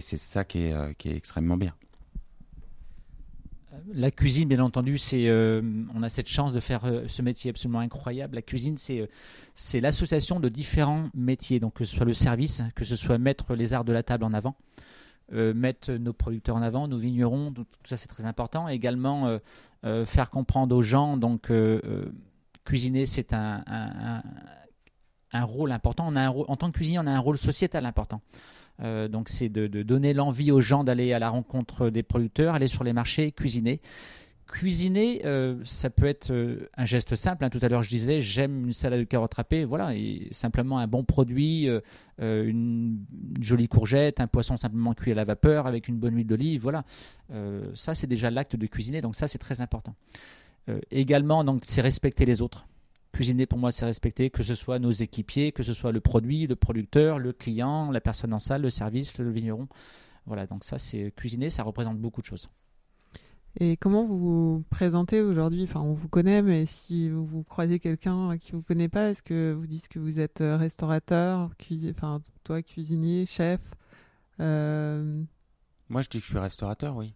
c'est ça qui est, extrêmement bien. La cuisine, bien entendu, c'est on a cette chance de faire ce métier absolument incroyable. La cuisine, c'est l'association de différents métiers, donc que ce soit le service, que ce soit mettre les arts de la table en avant, euh, mettre nos producteurs en avant, nos vignerons, tout, ça c'est très important. Également euh, euh, faire comprendre aux gens donc cuisiner, c'est un, rôle important. On a un, en tant que cuisinier, on a un rôle sociétal important. Donc c'est de, donner l'envie aux gens d'aller à la rencontre des producteurs, aller sur les marchés, cuisiner. Cuisiner, euh, ça peut être euh, un geste simple. Hein. Tout à l'heure, je disais, j'aime une salade de carottes râpées. Voilà, simplement un bon produit, euh, une, jolie courgette, un poisson simplement cuit à la vapeur avec une bonne huile d'olive. Voilà, ça c'est déjà l'acte de cuisiner. Donc ça c'est très important. également, donc c'est respecter les autres. Cuisiner pour moi, c'est respecter que ce soit nos équipiers, que ce soit le produit, le producteur, le client, la personne en salle, le service, le vigneron. Voilà, donc ça c'est cuisiner, ça représente beaucoup de choses. Et comment vous vous présentez aujourd'hui? Enfin, on vous connaît, mais si vous, croisez quelqu'un qui vous connaît pas, est-ce que vous dites que vous êtes euh, restaurateur, enfin toi cuisinier, chef euh, Moi, je dis que je suis restaurateur, oui.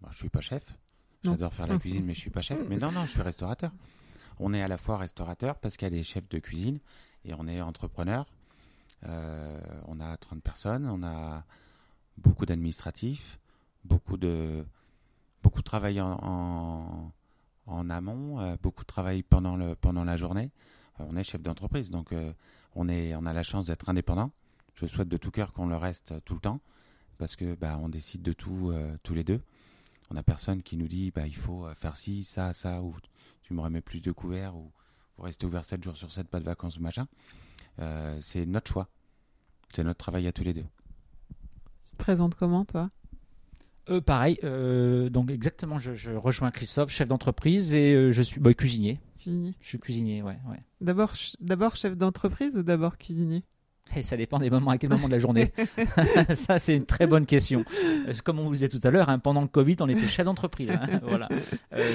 Moi, je suis pas chef. J'adore faire la cuisine, mais je suis pas chef. Mais non, non, je suis restaurateur. On est à la fois restaurateur parce qu'elle est chef de cuisine et on est entrepreneur. Euh, on a 30 personnes, on a beaucoup d'administratifs, beaucoup de beaucoup de travail en, en, amont, euh, beaucoup de travail pendant, le, pendant la journée. Euh, on est chef d'entreprise, donc euh, on, est, on a la chance d'être indépendant. Je souhaite de tout cœur qu'on le reste tout le temps, parce que bah, on décide de tout tous les deux. On n'a personne qui nous dit bah, il faut faire ci, ça, ça, ou tu me remets plus de couverts, ou vous restez ouvert 7 jours sur 7, pas de vacances ou machin. c'est notre choix. C'est notre travail à tous les deux. Tu te présentes comment, toi? Euh, pareil, euh, donc exactement, je, rejoins Christophe, chef d'entreprise, et euh, je suis bah, cuisinier. Cuisinier. Je suis cuisinier, ouais. ouais. D'abord, d'abord chef d'entreprise ou d'abord cuisinier? Et ça dépend des moments, à quel moment de la journée. ça, c'est une très bonne question. Comme on vous disait tout à l'heure, hein, pendant le Covid, on était chef d'entreprise. Hein, voilà.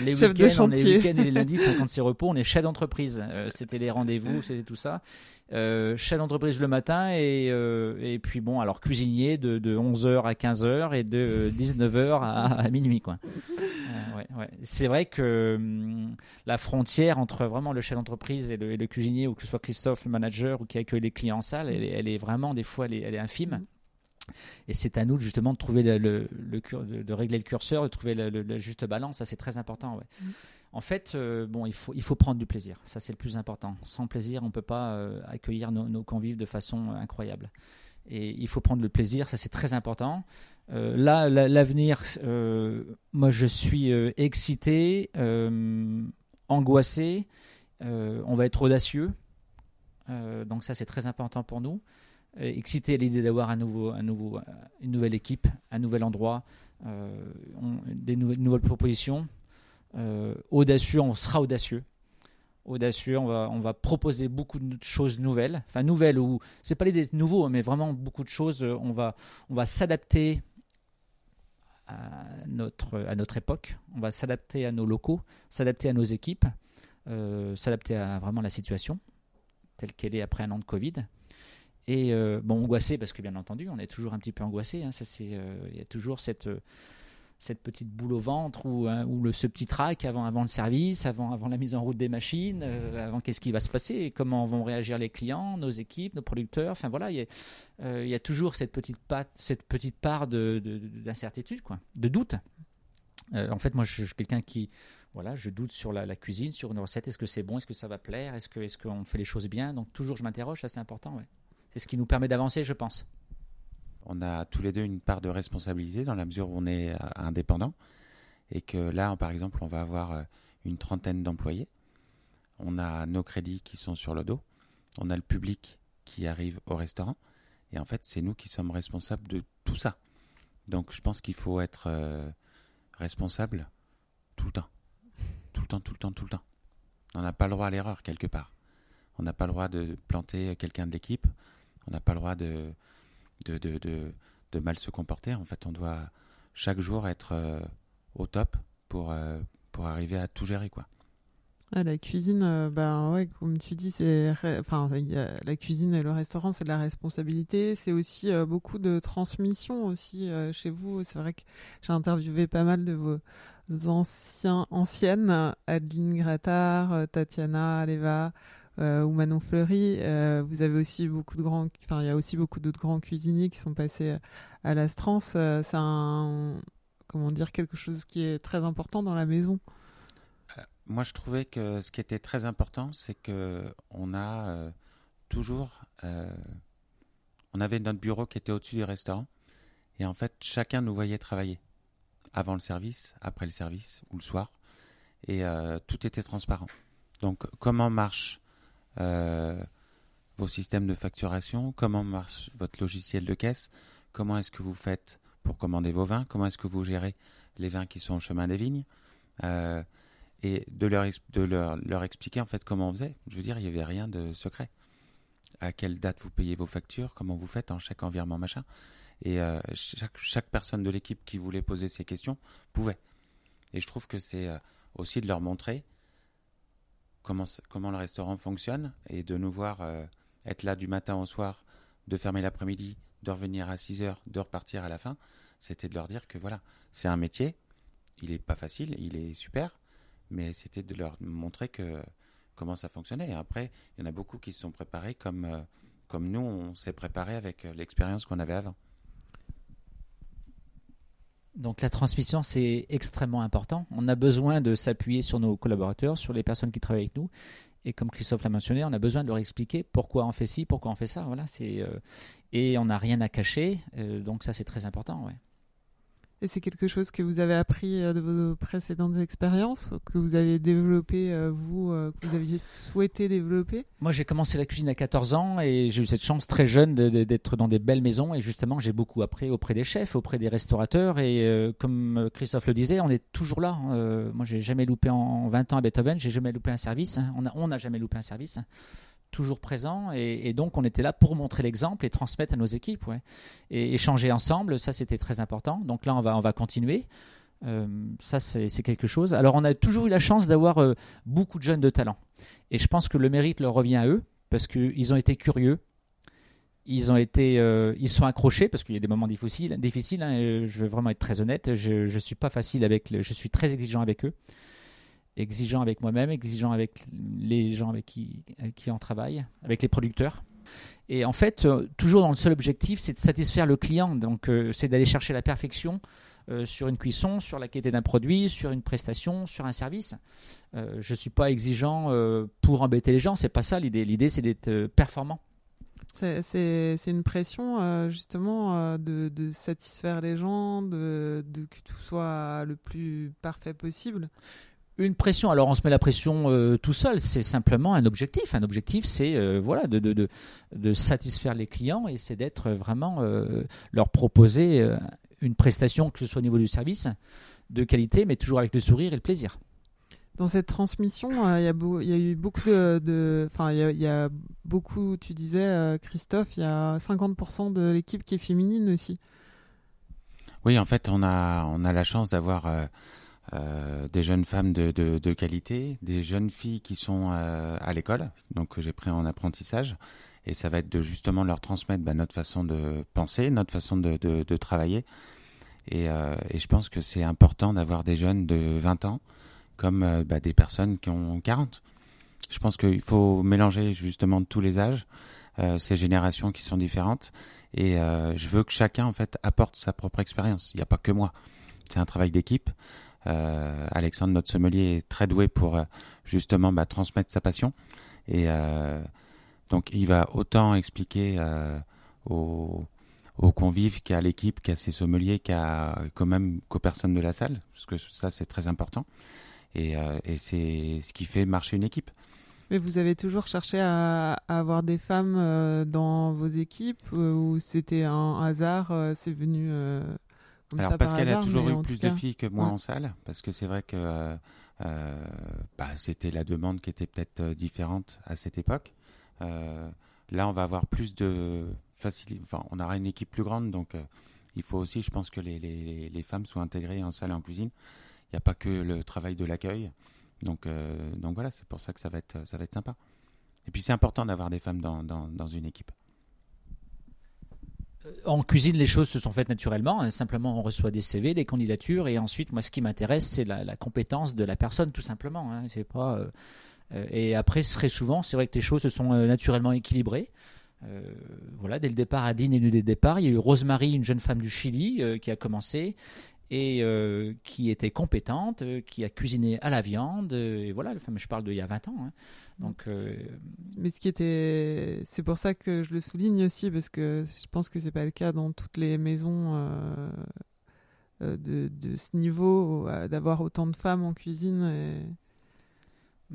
les week-ends, les week et les lundis, quand c'est repos, on est chef d'entreprise. c'était les rendez-vous, c'était tout ça. Euh, chef d'entreprise le matin et, euh, et puis bon, alors cuisinier de, de 11h à 15h et de 19h à, minuit. quoi. Euh. C'est vrai que hum, la frontière entre vraiment le chef d'entreprise et le, cuisinier, ou que ce soit Christophe, le manager, ou qui accueille les clients en salle, elle, est vraiment, des fois, elle est, infime. Et c'est à nous justement de trouver le, de, régler le curseur, de trouver la juste balance. Ça, c'est très important. Ouais. Mm. En fait, euh, il faut, prendre du plaisir. Ça, c'est le plus important. Sans plaisir, on ne peut pas euh, accueillir nos, convives de façon euh, incroyable. Et il faut prendre le plaisir, ça c'est très important. là, l'avenir, moi je suis excité, angoissé, on va être audacieux. donc ça c'est très important pour nous. excité à l'idée d'avoir nouveau, une nouvelle équipe, un nouvel endroit, des nouvelles propositions. Euh, audacieux, on sera audacieux. Audacieux, on va, on va proposer beaucoup de choses nouvelles. Enfin, nouvelles, ou c'est pas l'idée de nouveau, mais vraiment beaucoup de choses. Euh, on va, on va s'adapter à notre, à notre époque, on va s'adapter à nos locaux, s'adapter à nos équipes, euh, s'adapter à vraiment la situation telle qu'elle est après un an de Covid. Et bon, angoissé parce que bien entendu, on est toujours un petit peu angoissé. Hein, c'est, il y a toujours cette cette petite boule au ventre ou, hein, ou le, ce petit trac avant, avant le service, avant, avant la mise en route des machines, euh, avant qu'est-ce qui va se passer comment vont réagir les clients, nos équipes, nos producteurs. Enfin voilà, il y, a, euh, y a toujours cette petite, patte, cette petite part d'incertitude, de, de doute. Euh, en fait, moi, je, suis quelqu'un qui, voilà, je doute sur la, cuisine, sur une recette. Est-ce que c'est bon? Est-ce que ça va plaire? Est-ce que, est-ce qu'on fait les choses bien? Donc toujours, je m'interroge. Ça, c'est important. C'est ce qui nous permet d'avancer, je pense on a tous les deux une part de responsabilité dans la mesure où on est euh, indépendant et que là, par exemple, on va avoir euh, une trentaine d'employés. On a nos crédits qui sont sur le dos. On a le public qui arrive au restaurant. Et en fait, c'est nous qui sommes responsables de tout ça. Donc, je pense qu'il faut être euh, responsable tout le temps. Tout le temps, tout le temps, tout le temps. On n'a pas le droit à l'erreur quelque part. On n'a pas le droit de planter quelqu'un de l'équipe. On n'a pas le droit de, de, de, de, mal se comporter. En fait, on doit chaque jour être euh, au top pour, euh, pour arriver à tout gérer. quoi. Ah, la cuisine, ben ouais, comme tu dis, c'est enfin la cuisine et le restaurant, c'est de la responsabilité. C'est aussi beaucoup de transmission aussi chez vous. C'est vrai que j'ai interviewé pas mal de vos anciens anciennes, Adeline Grattard, Tatiana Aleva, ou Manon Fleury. Euh, vous avez aussi beaucoup de grands, enfin il y a aussi beaucoup d'autres grands cuisiniers qui sont passés à l'Astrance. Euh, c'est un, comment dire, quelque chose qui est très important dans la maison. moi, je trouvais que ce qui était très important, c'est que on a euh, toujours, euh, on avait notre bureau qui était au-dessus du restaurant, et en fait, chacun nous voyait travailler avant le service, après le service ou le soir, et euh, tout était transparent. Donc, comment marchent vos systèmes de facturation Comment marche votre logiciel de caisse Comment est-ce que vous faites pour commander vos vins Comment est-ce que vous gérez les vins qui sont au chemin des vignes et de leur, expliquer en fait comment on faisait. Je veux dire, il n'y avait rien de secret. À quelle date vous payez vos factures, comment vous faites en chaque environnement, machin. Et euh, chaque, personne de l'équipe qui voulait poser ces questions pouvait. Et je trouve que c'est euh, aussi de leur montrer comment, le restaurant fonctionne et de nous voir euh, être là du matin au soir, de fermer l'après-midi, de revenir à 6 heures, de repartir à la fin. C'était de leur dire que voilà, c'est un métier, il n'est pas facile, il est super, mais c'était de leur montrer que comment ça fonctionnait. Et après, il y en a beaucoup qui se sont préparés comme, euh, comme nous, on s'est préparé avec euh, l'expérience qu'on avait avant. Donc la transmission, c'est extrêmement important. On a besoin de s'appuyer sur nos collaborateurs, sur les personnes qui travaillent avec nous. Et comme Christophe l'a mentionné, on a besoin de leur expliquer pourquoi on fait ci, pourquoi on fait ça. Voilà, c'est euh, et on n'a rien à cacher. donc ça, c'est très important. Et c'est quelque chose que vous avez appris euh, de vos précédentes expériences, que vous avez développé, euh, vous, euh, que vous aviez souhaité développer? Moi, j'ai commencé la cuisine à 14 ans et j'ai eu cette chance très jeune d'être dans des belles maisons. Et justement, j'ai beaucoup appris auprès des chefs, auprès des restaurateurs. Et comme Christophe le disait, on est toujours là. moi, j'ai jamais loupé en 20 ans à Beethoven, j'ai jamais loupé un service. Hein. On n'a jamais loupé un service toujours présent et, donc on était là pour montrer l'exemple et transmettre à nos équipes et échanger ensemble ça c'était très important. Donc là on va on va continuer. Euh, ça c'est quelque chose. Alors on a toujours eu la chance d'avoir euh, beaucoup de jeunes de talent. Et je pense que le mérite leur revient à eux parce qu'ils ont été curieux. Ils ont été euh, ils sont accrochés parce qu'il y a des moments difficiles difficiles hein, je veux vraiment être très honnête je suis pas facile avec le, je suis très exigeant avec eux exigeant avec moi-même, exigeant avec les gens avec qui, qui on travaille, avec les producteurs. Et en fait, euh, toujours dans le seul objectif, c'est de satisfaire le client. Donc, euh, c'est d'aller chercher la perfection euh, sur une cuisson, sur la qualité d'un produit, sur une prestation, sur un service. je ne suis pas exigeant pour embêter les gens, c'est pas ça l'idée. L'idée, c'est d'être performant. C'est une pression justement de, satisfaire les gens, de, que tout soit le plus parfait possible. Une pression, alors on se met la pression euh, tout seul, c'est simplement un objectif. Un objectif, c'est euh, voilà, de, de, de, satisfaire les clients et c'est d'être vraiment euh, leur proposer une prestation, que ce soit au niveau du service, de qualité, mais toujours avec le sourire et le plaisir. Dans cette transmission, il y, y, a eu beaucoup de. Enfin, il y, a beaucoup, tu disais, Christophe, il y a 50% de l'équipe qui est féminine aussi. Oui, en fait, on a, on a la chance d'avoir euh, des jeunes femmes de, qualité, des jeunes filles qui sont euh, à l'école, donc que j'ai pris en apprentissage. Et ça va être de justement leur transmettre bah, notre façon de penser, notre façon de, travailler. Et, euh, et, je pense que c'est important d'avoir des jeunes de 20 ans comme bah, des personnes qui ont 40. Je pense qu'il faut mélanger justement tous les âges, ces générations qui sont différentes. Et je veux que chacun en fait apporte sa propre expérience. Il n'y a pas que moi. C'est un travail d'équipe. Euh, Alexandre, notre sommelier, est très doué pour euh, justement bah, transmettre sa passion. Et euh, donc, il va autant expliquer aux, convives qu'à l'équipe, qu'à ses sommeliers, qu'à quand même qu'aux personnes de la salle, parce que ça c'est très important. Et c'est ce qui fait marcher une équipe. Mais vous avez toujours cherché à, avoir des femmes dans vos équipes ou c'était un hasard, c'est venu alors parce qu'elle a toujours eu plus de filles que moi en salle, parce que c'est vrai que euh, euh, bah, c'était la demande qui était peut-être euh, différente à cette époque. là, on va avoir plus de facilité. Enfin, on aura une équipe plus grande, donc il faut aussi, je pense, que les, les, les, femmes soient intégrées en salle et en cuisine. Il n'y a pas que le travail de l'accueil. Donc, donc voilà, c'est pour ça que ça va être, ça va être sympa. Et puis c'est important d'avoir des femmes dans, dans, dans une équipe. Euh, en cuisine, les choses se sont faites naturellement. Hein. Simplement, on reçoit des CV, des candidatures, et ensuite, moi, ce qui m'intéresse, c'est la, compétence de la personne, tout simplement. Hein. Euh, euh, et après, très souvent, c'est vrai que les choses se sont naturellement équilibrées. voilà, dès le départ, Adine est venue dès le départ. Il y a eu Rosemary, une jeune femme du Chili, qui a commencé. Et euh, qui était compétente, euh, qui a cuisiné à la viande. euh, et voilà, je parle d'il y a 20 ans. hein. Donc, Mais ce qui était, c'est pour ça que je le souligne aussi parce que je pense que c'est pas le cas dans toutes les maisons de, ce niveau d'avoir autant de femmes en cuisine.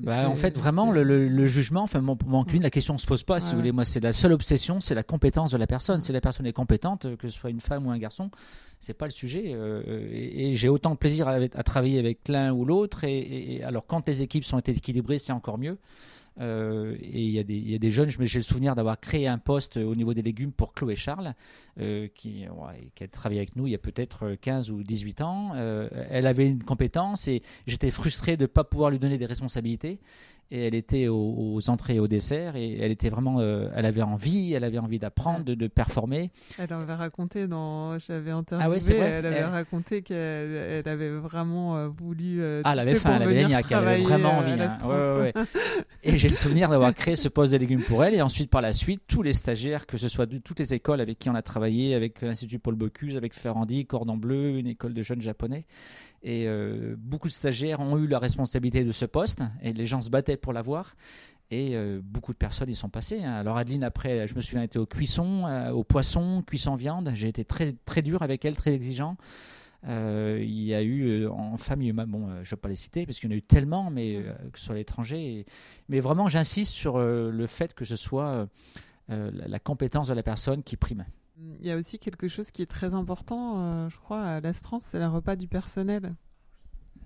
Bah, en fait, vraiment, le, le- le jugement, enfin, mon, mon cuisine, la question ne se pose pas, si Ouais, vous voulez. Moi, c'est la seule obsession, c'est la compétence de la personne. Si la personne est compétente, que ce soit une femme ou un garçon, c'est pas le sujet. euh, et, et j'ai autant de plaisir à, à travailler avec l'un ou l'autre. Et, et- et alors, quand les équipes sont équilibrées, c'est encore mieux. Euh, et il y, a des- il y jeunes, j'ai le souvenir d'avoir créé un poste au niveau des légumes pour Chloé Charles, euh, qui, a travaillé avec nous il y a peut-être euh, 15 ou 18 ans. Euh, elle avait une compétence et j'étais frustré de ne pas pouvoir lui donner des responsabilités. Et elle était aux, aux entrées et aux desserts et elle était vraiment, euh, elle avait envie, elle avait envie d'apprendre, de, de performer. Elle avait raconté dans, j'avais interviewé, Ah ouais, c'est vrai elle avait Elle- raconté qu'elle elle avait vraiment euh, voulu. euh, Ah, elle avait faim, elle avait gagnac, elle avait vraiment euh, envie. hein. Ouais, ouais, ouais. Et j'ai le souvenir d'avoir créé ce poste de légumes pour elle. Et ensuite, par la suite, tous les stagiaires, que ce soit de toutes les écoles avec qui on a travaillé, avec l'Institut Paul Bocuse, avec Ferrandi, Cordon Bleu, une école de jeunes japonais. Et euh, beaucoup de stagiaires ont eu la responsabilité de ce poste et les gens se battaient pour l'avoir. Et euh, beaucoup de personnes y sont passées. hein. Alors Adeline, après, je me souviens, était au cuisson, euh, au poisson, cuisson viande. J'ai été très, très dur avec elle, très exigeant. Il y a eu en famille, bon, je ne vais pas les citer parce qu'il y en a eu tellement, mais que à l'étranger. Mais vraiment, j'insiste sur le fait que ce soit la compétence de la personne qui prime. Il y a aussi quelque chose qui est très important, euh, je crois, à l'Astrance, c'est le repas du personnel.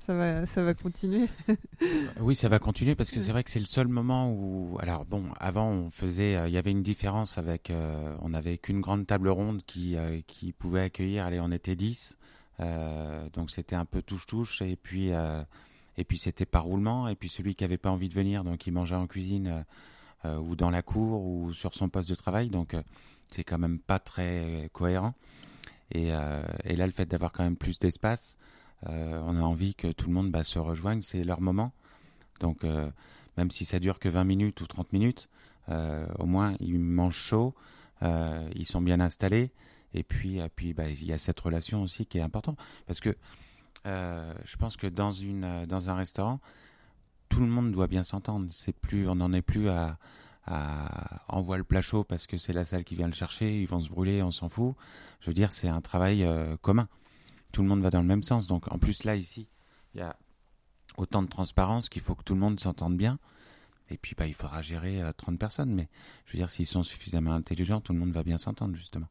Ça va, ça va continuer. Oui, ça va continuer parce que c'est vrai que c'est le seul moment où. Alors bon, avant on faisait, euh, il y avait une différence avec, euh, on n'avait qu'une grande table ronde qui euh, qui pouvait accueillir. Allez, on était 10 euh, donc c'était un peu touche-touche et puis et puis c'était par roulement et puis celui qui avait pas envie de venir, donc il mangeait en cuisine ou dans la cour ou sur son poste de travail, donc c'est quand même pas très cohérent. Et, euh, et là, le fait d'avoir quand même plus d'espace, euh, on a envie que tout le monde bah, se rejoigne, c'est leur moment. Donc, euh, même si ça dure que 20 minutes ou 30 minutes, au moins ils mangent chaud, ils sont bien installés, et puis, puis bah, il y a cette relation aussi qui est importante. Parce que je pense que dans, une, dans un restaurant, tout le monde doit bien s'entendre. On n'en est plus à, envoie le plat chaud parce que c'est la salle qui vient le chercher, ils vont se brûler, on s'en fout. Je veux dire, c'est un travail euh, commun. Tout le monde va dans le même sens. Donc, en plus, là, ici, il y a autant de transparence qu'il faut que tout le monde s'entende bien. Et puis, bah, il faudra gérer euh, 30 personnes. Mais je veux dire, s'ils sont suffisamment intelligents, tout le monde va bien s'entendre, justement.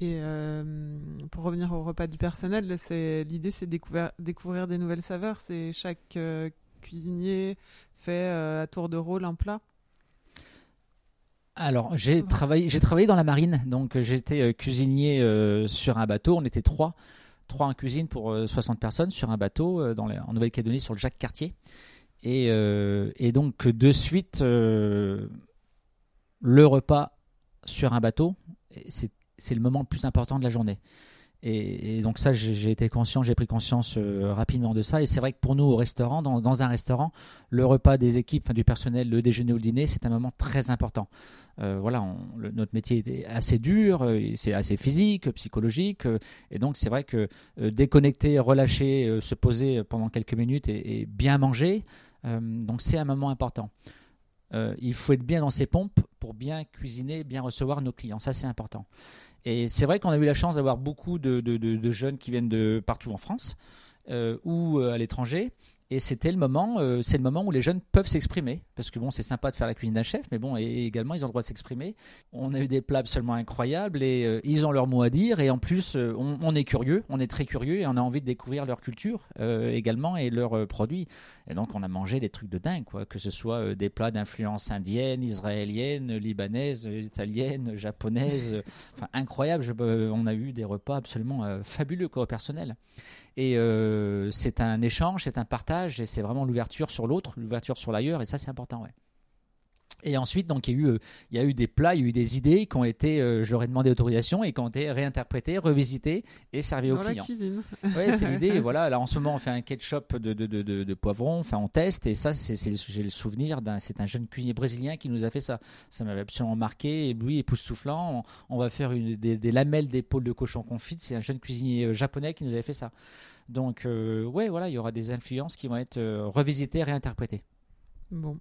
Et euh, pour revenir au repas du personnel, l'idée, c'est découvrir, découvrir des nouvelles saveurs. C'est chaque euh, cuisinier fait à tour de rôle un plat. Alors, j'ai travaillé, j'ai travaillé dans la marine, donc euh, j'étais euh, cuisinier euh, sur un bateau. On était trois, trois en cuisine pour euh, 60 personnes sur un bateau dans en Nouvelle-Calédonie sur le Jacques Cartier. Et, et donc, de suite, le repas sur un bateau, c'est le moment le plus important de la journée. Et, donc ça, j'ai été conscient, j'ai pris conscience euh, rapidement de ça. Et c'est vrai que pour nous, au restaurant, dans, un restaurant, le repas des équipes, du personnel, le déjeuner ou le dîner, c'est un moment très important. Euh, voilà, notre métier est assez dur, euh, c'est assez physique, psychologique, et donc c'est vrai que déconnecter, relâcher, se poser pendant quelques minutes et, et bien manger, donc c'est un moment important. Il faut être bien dans ses pompes pour bien cuisiner, bien recevoir nos clients, ça c'est important. Et c'est vrai qu'on a eu la chance d'avoir beaucoup de, jeunes qui viennent de partout en France euh, ou euh, à l'étranger. Et c'était le moment, euh, c'est le moment où les jeunes peuvent s'exprimer, parce que bon, c'est sympa de faire la cuisine d'un chef, mais bon, également ils ont le droit de s'exprimer. On a eu des plats absolument incroyables et euh, ils ont leur mot à dire. Et en plus, euh, on, est curieux, on est très curieux et on a envie de découvrir leur culture également et leurs produits. Et donc, on a mangé des trucs de dingue, quoi, que ce soit des plats d'influence indienne, israélienne, libanaise, italienne, japonaise, enfin incroyable. On a eu des repas absolument fabuleux, au personnel. Et euh, c'est un échange, c'est un partage, et c'est vraiment l'ouverture sur l'autre, l'ouverture sur l'ailleurs, et ça c'est important. Ouais. Et ensuite, donc, il y, a eu, euh, il y a eu des plats, il y a eu des idées qui ont été, euh, je leur ai demandé autorisation et qui ont été réinterprétées, revisitées et servies aux clients. cuisine. Oui, c'est l'idée. voilà, là en ce moment, on fait un ketchup de, de, de, de, de poivron, enfin, on teste et ça, c'est, j'ai le souvenir d'un, c'est un jeune cuisinier brésilien qui nous a fait ça. Ça m'avait absolument marqué. Et lui, époustouflant, on, on va faire une, des, des lamelles d'épaule de cochon confite. C'est un jeune cuisinier euh, japonais qui nous avait fait ça. Donc, euh, ouais, voilà, il y aura des influences qui vont être euh, revisitées, réinterprétées. Bon.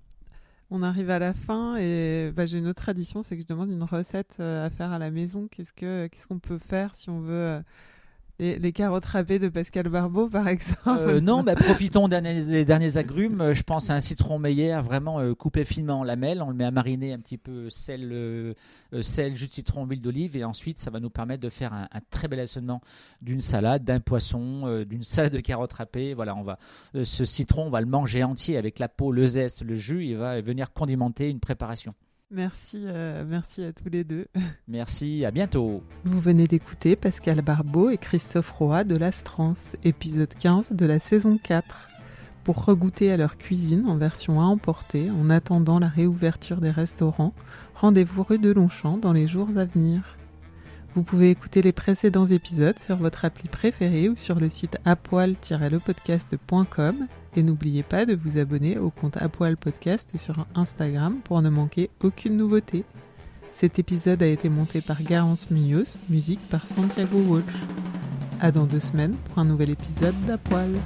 On arrive à la fin et bah, j'ai une autre tradition, c'est que je demande une recette euh, à faire à la maison. Qu'est-ce que qu'est-ce qu'on peut faire si on veut euh, les, les carottes râpées de Pascal Barbeau par exemple Euh, non, bah, profitons des derniers, des derniers agrumes. Euh, Je pense à un citron meilleur, vraiment euh, coupé finement en lamelles. On le met à mariner un petit peu sel, euh, sel, jus de citron, huile d'olive, et ensuite ça va nous permettre de faire un, un très bel assaisonnement d'une salade, d'un poisson, d'une salade de carottes râpées. Voilà, on va ce citron, on va le manger entier avec la peau, le zeste, le jus. Il va venir condimenter une préparation. Merci, euh, merci à tous les deux. Merci, à bientôt. Vous venez d'écouter Pascal Barbeau et Christophe Roy de l'Astrance, épisode 15 de la saison 4. Pour regoûter à leur cuisine en version à emporter en attendant la réouverture des restaurants, rendez-vous rue de Longchamp dans les jours à venir. Vous pouvez écouter les précédents épisodes sur votre appli préférée ou sur le site apoil-lepodcast.com et n'oubliez pas de vous abonner au compte Apoil Podcast sur Instagram pour ne manquer aucune nouveauté. Cet épisode a été monté par Garance Munoz, musique par Santiago Walsh. À dans deux semaines pour un nouvel épisode d'Apoil.